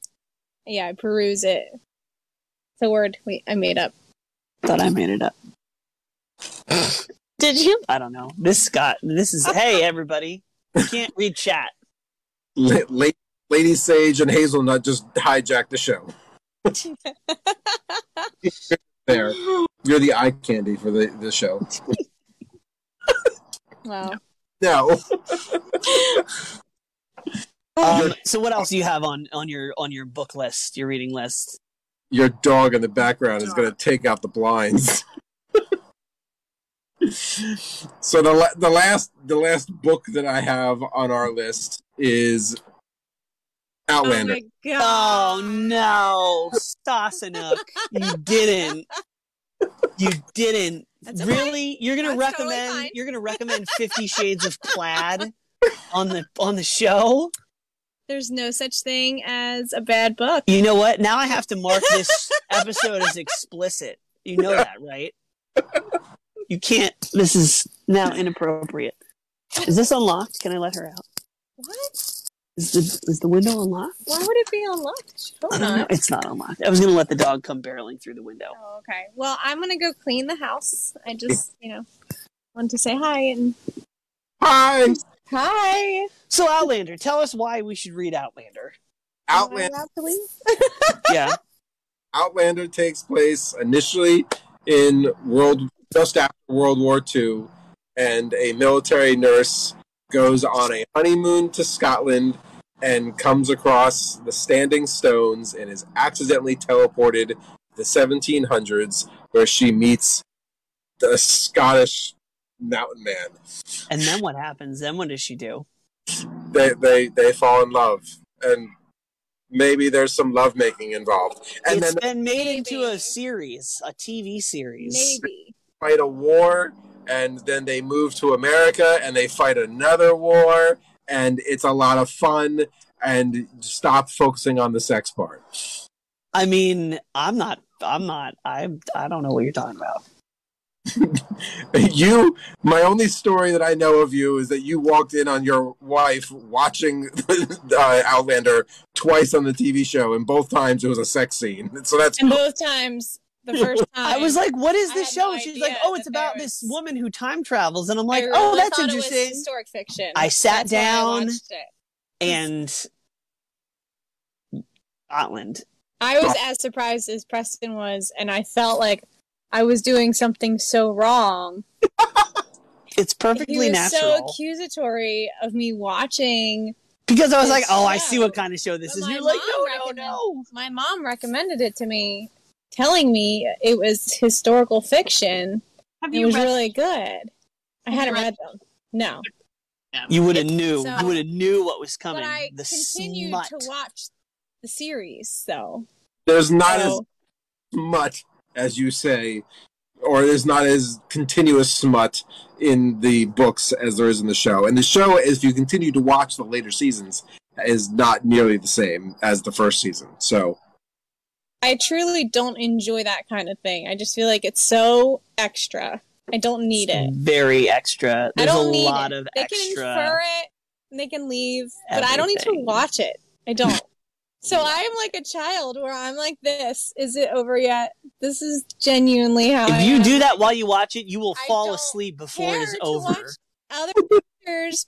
Yeah, I peruse it. It's a word we I made up. Thought I made it up. Did you? I don't know. This got this is hey everybody. You can't read chat. La- La- Lady Sage and Hazelnut just hijacked the show. There, you're the eye candy for the, the show. Wow. No, Um, so what else do you have on on your on your book list, your reading list? your dog in the background is going to take out the blinds. so the the last the last book that I have on our list is Oh Outlander. Oh my god. Oh no, Stassenuk, you didn't. You didn't. That's okay. Really? You're gonna That's recommend? fine. you're gonna recommend Fifty Shades of Plaid on the on the show? There's no such thing as a bad book. You know what? Now I have to mark this episode as explicit. You know that, right? You can't. This is now inappropriate. Is this unlocked? Can I let her out? What? Is the is the window unlocked? Why would it be unlocked? I don't know. It's not unlocked. I was gonna let the dog come barreling through the window. Oh, okay. Well, I'm gonna go clean the house. I just, you know, wanted to say hi and Hi, hi. So Outlander, tell us why we should read Outlander. Outlander. Am I allowed to leave? Yeah. Outlander takes place initially in world just after World War II, and a military nurse goes on a honeymoon to Scotland and comes across the Standing Stones and is accidentally teleported to the 1700s, where she meets the Scottish mountain man. And then what happens? Then what does she do? They they they fall in love, and maybe there's some lovemaking involved, and it's then been made into a series, a TV series. Maybe. fight a war and then they move to America and they fight another war and it's a lot of fun and stop focusing on the sex part. I mean, I'm not. I'm not. I. I don't know what you're talking about. you my only story that I know of you is that you walked in on your wife watching uh, Outlander twice on the TV show and both times it was a sex scene. So that's And both times, the first time, I was like, "What is this show?" no She's like, "Oh, it's about there this woman who time travels," and I'm like, really "Oh, that's was interesting." historic fiction. I sat That's why I down. And Scotland. I was as surprised as Preston was, and I felt like I was doing something so wrong. It's perfectly was natural. so accusatory of me watching Because I was like, oh, I see what kind of show this But is. You're like, no, no, no. My mom recommended it to me, telling me it was historical fiction. Have It was read? really good. I Have you hadn't read- read them. No, You would have knew. So- you would have knew what was coming. but I the continued smut. to watch the series. So There's not as much as you say, or there's not as continuous smut in the books as there is in the show. And the show, if you continue to watch the later seasons, is not nearly the same as the first season. So I truly don't enjoy that kind of thing. I just feel like it's so extra. I don't need it. Very extra. I There's don't a need lot it. of They extra. They can infer it, and they can leave, but I don't need to watch it. I don't. So I am like a child where I'm like this. Is it over yet? This is genuinely how I If you am. do that while you watch it, you will I fall asleep before it's to over. other characters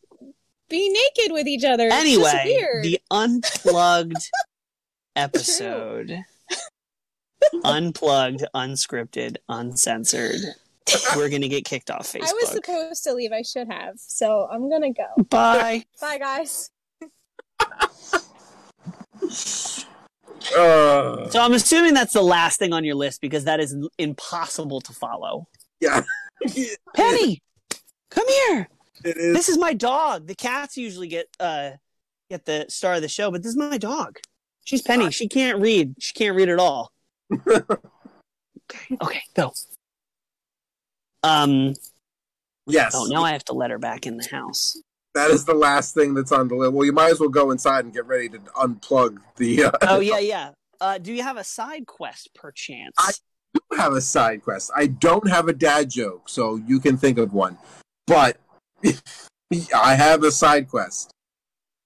be naked with each other. It's Anyway, the unplugged episode. unplugged, unscripted, uncensored. We're gonna get kicked off Facebook. I was supposed to leave. I should have. So I'm gonna go. Bye. Bye, guys. uh, So I'm assuming that's the last thing on your list because that is impossible to follow. yeah, Penny, come here. it is. This is my dog. The cats usually get uh get the star of the show, but this is my dog. She's Penny. She can't read. She can't read at all. Okay, okay, go. Um. yes, Oh, now I have to let her back in the house. that is the last thing that's on the list. Well, you might as well go inside and get ready to unplug the. Uh, Oh yeah, yeah. Uh, do you have a side quest, perchance? I- do have a side quest. I don't have a dad joke, so you can think of one. But I have a side quest.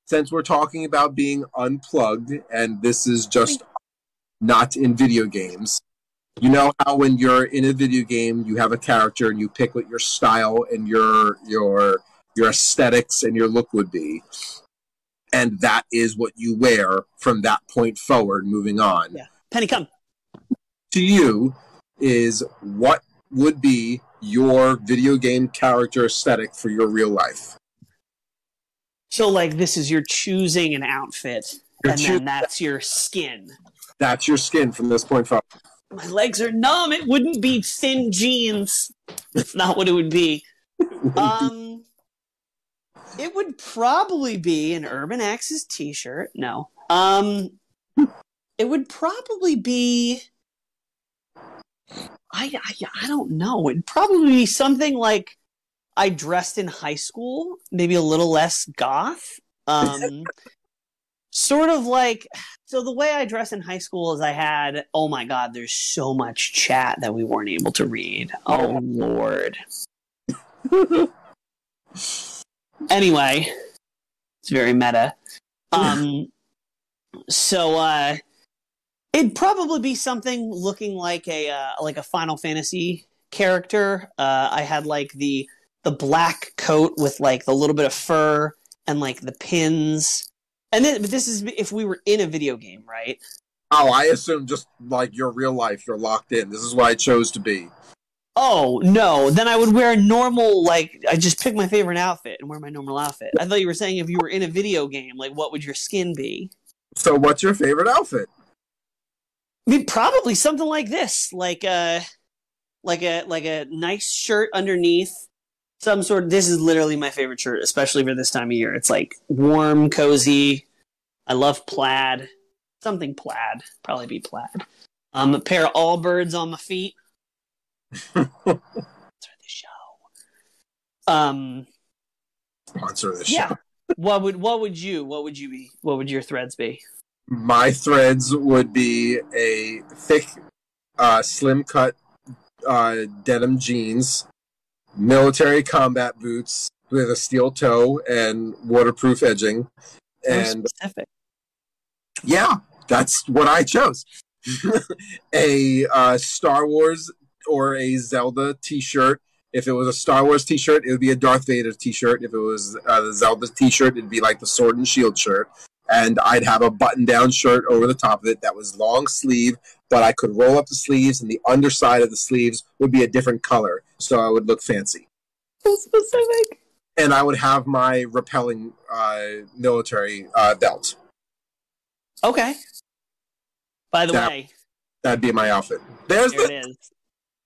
Since we're talking about being unplugged, and this is just not in video games, you know how when you're in a video game, you have a character and you pick what your style and your your your aesthetics and your look would be, and that is what you wear from that point forward, moving on Yeah. Penny, come. to you is what would be your video game character aesthetic for your real life? So, like, this is your choosing an outfit, You're and choo- then that's your skin. That's your skin from this point forward. My legs are numb. It wouldn't be thin jeans. That's not what it would be. Um, it would probably be an Urban X's T-shirt. No. Um, it would probably be. I, I I don't know. It'd probably be something like I dressed in high school, maybe a little less goth. Um, sort of like so the way I dressed in high school is I had oh my god, there's so much chat that we weren't able to read. Oh lord. anyway, it's very meta. Um so uh it'd probably be something looking like a uh, like a Final Fantasy character. Uh I had like the the black coat with like the little bit of fur and like the pins. And then but this is if we were in a video game, right? Oh, I assume just like your real life, you're locked in. This is what I chose to be. Oh no, then I would wear a normal like I just pick my favorite outfit and wear my normal outfit. I thought you were saying if you were in a video game, like what would your skin be? So, what's your favorite outfit? I mean, probably something like this, like a like a like a nice shirt underneath. Some sort. Of, this is literally my favorite shirt, especially for this time of year. It's like warm, cozy. I love plaid. Something plaid, probably be plaid. Um, a pair of Allbirds on my feet. Sponsor the show. Um, Sponsor of the yeah. show. what would what would you what would you be? What would your threads be? My threads would be a thick, uh, slim cut uh, denim jeans, military combat boots with a steel toe and waterproof edging, and specific. Yeah, that's what I chose. a uh, Star Wars or a Zelda T-shirt. If it was a Star Wars T-shirt, it would be a Darth Vader T-shirt. If it was uh, the Zelda T-shirt, it'd be like the Sword and Shield shirt. And I'd have a button-down shirt over the top of it that was long sleeve, but I could roll up the sleeves, and the underside of the sleeves would be a different color, so I would look fancy. So specific. and I would have my repelling uh, military uh, belt. Okay. By the That- way, That'd be my outfit. There's there the, it is.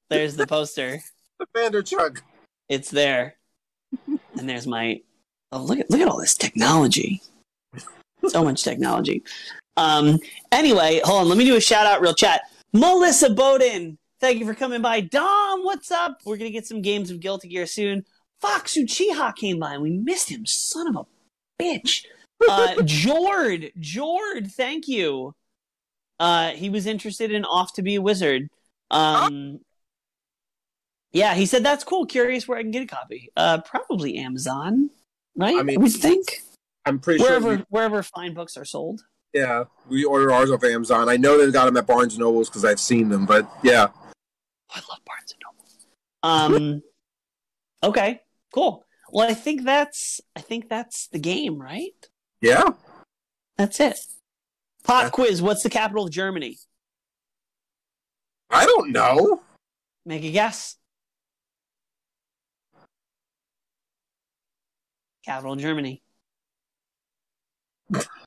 There's the poster. the Vanderchuk. It's there. And there's my Oh, look at look at all this technology. So much technology. Um anyway, hold on, let me do a shout out real chat. Melissa Bowden, thank you for coming by. Dom, what's up? We're gonna get some games of Guilty Gear soon. Fox Uchiha came by and we missed him, son of a bitch. Uh Jord, Jord, thank you. Uh he was interested in Off to Be a Wizard. Um yeah, he said that's cool. Curious where I can get a copy. Uh, probably Amazon, right? I I mean, would think I'm pretty wherever sure. We, wherever fine books are sold. Yeah, we order ours off Amazon. I know they've got them at Barnes and Nobles because I've seen them. But yeah, Oh, I love Barnes and Noble. Um, okay, cool. Well, I think that's I think that's the game, right? yeah. That's it. Pop Yeah. quiz. What's the capital of Germany? I don't know. Make a guess. Capital of Germany.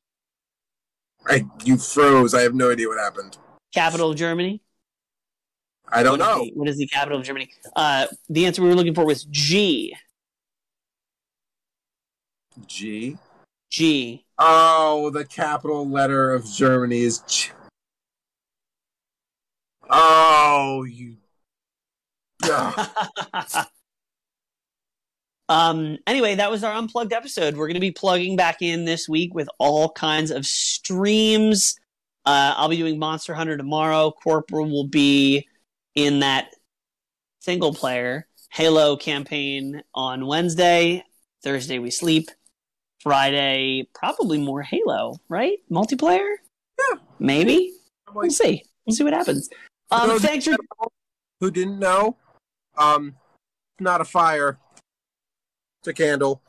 I, you froze. I have no idea what happened. Capital of Germany. I don't What is know. the- what is the capital of Germany? Uh, the answer we were looking for was G. G. G. Oh, the capital letter of Germany is G. Oh, you. Um. Anyway, that was our unplugged episode. We're going to be plugging back in this week with all kinds of streams. Uh, I'll be doing Monster Hunter tomorrow. Corporal will be in that single player Halo campaign on Wednesday. Thursday we sleep. Friday probably more Halo, right? Multiplayer? Yeah. Maybe. We'll see. We'll see what happens. Um, thanks for who didn't know? Um, not a fire. It's a candle.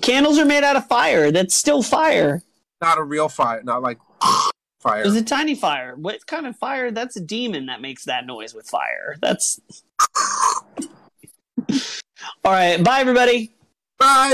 candles are made out of fire. That's still fire. Not a real fire. Not like fire. It was a tiny fire. What kind of fire? That's a demon that makes that noise with fire. That's all right. Bye, everybody. Bye.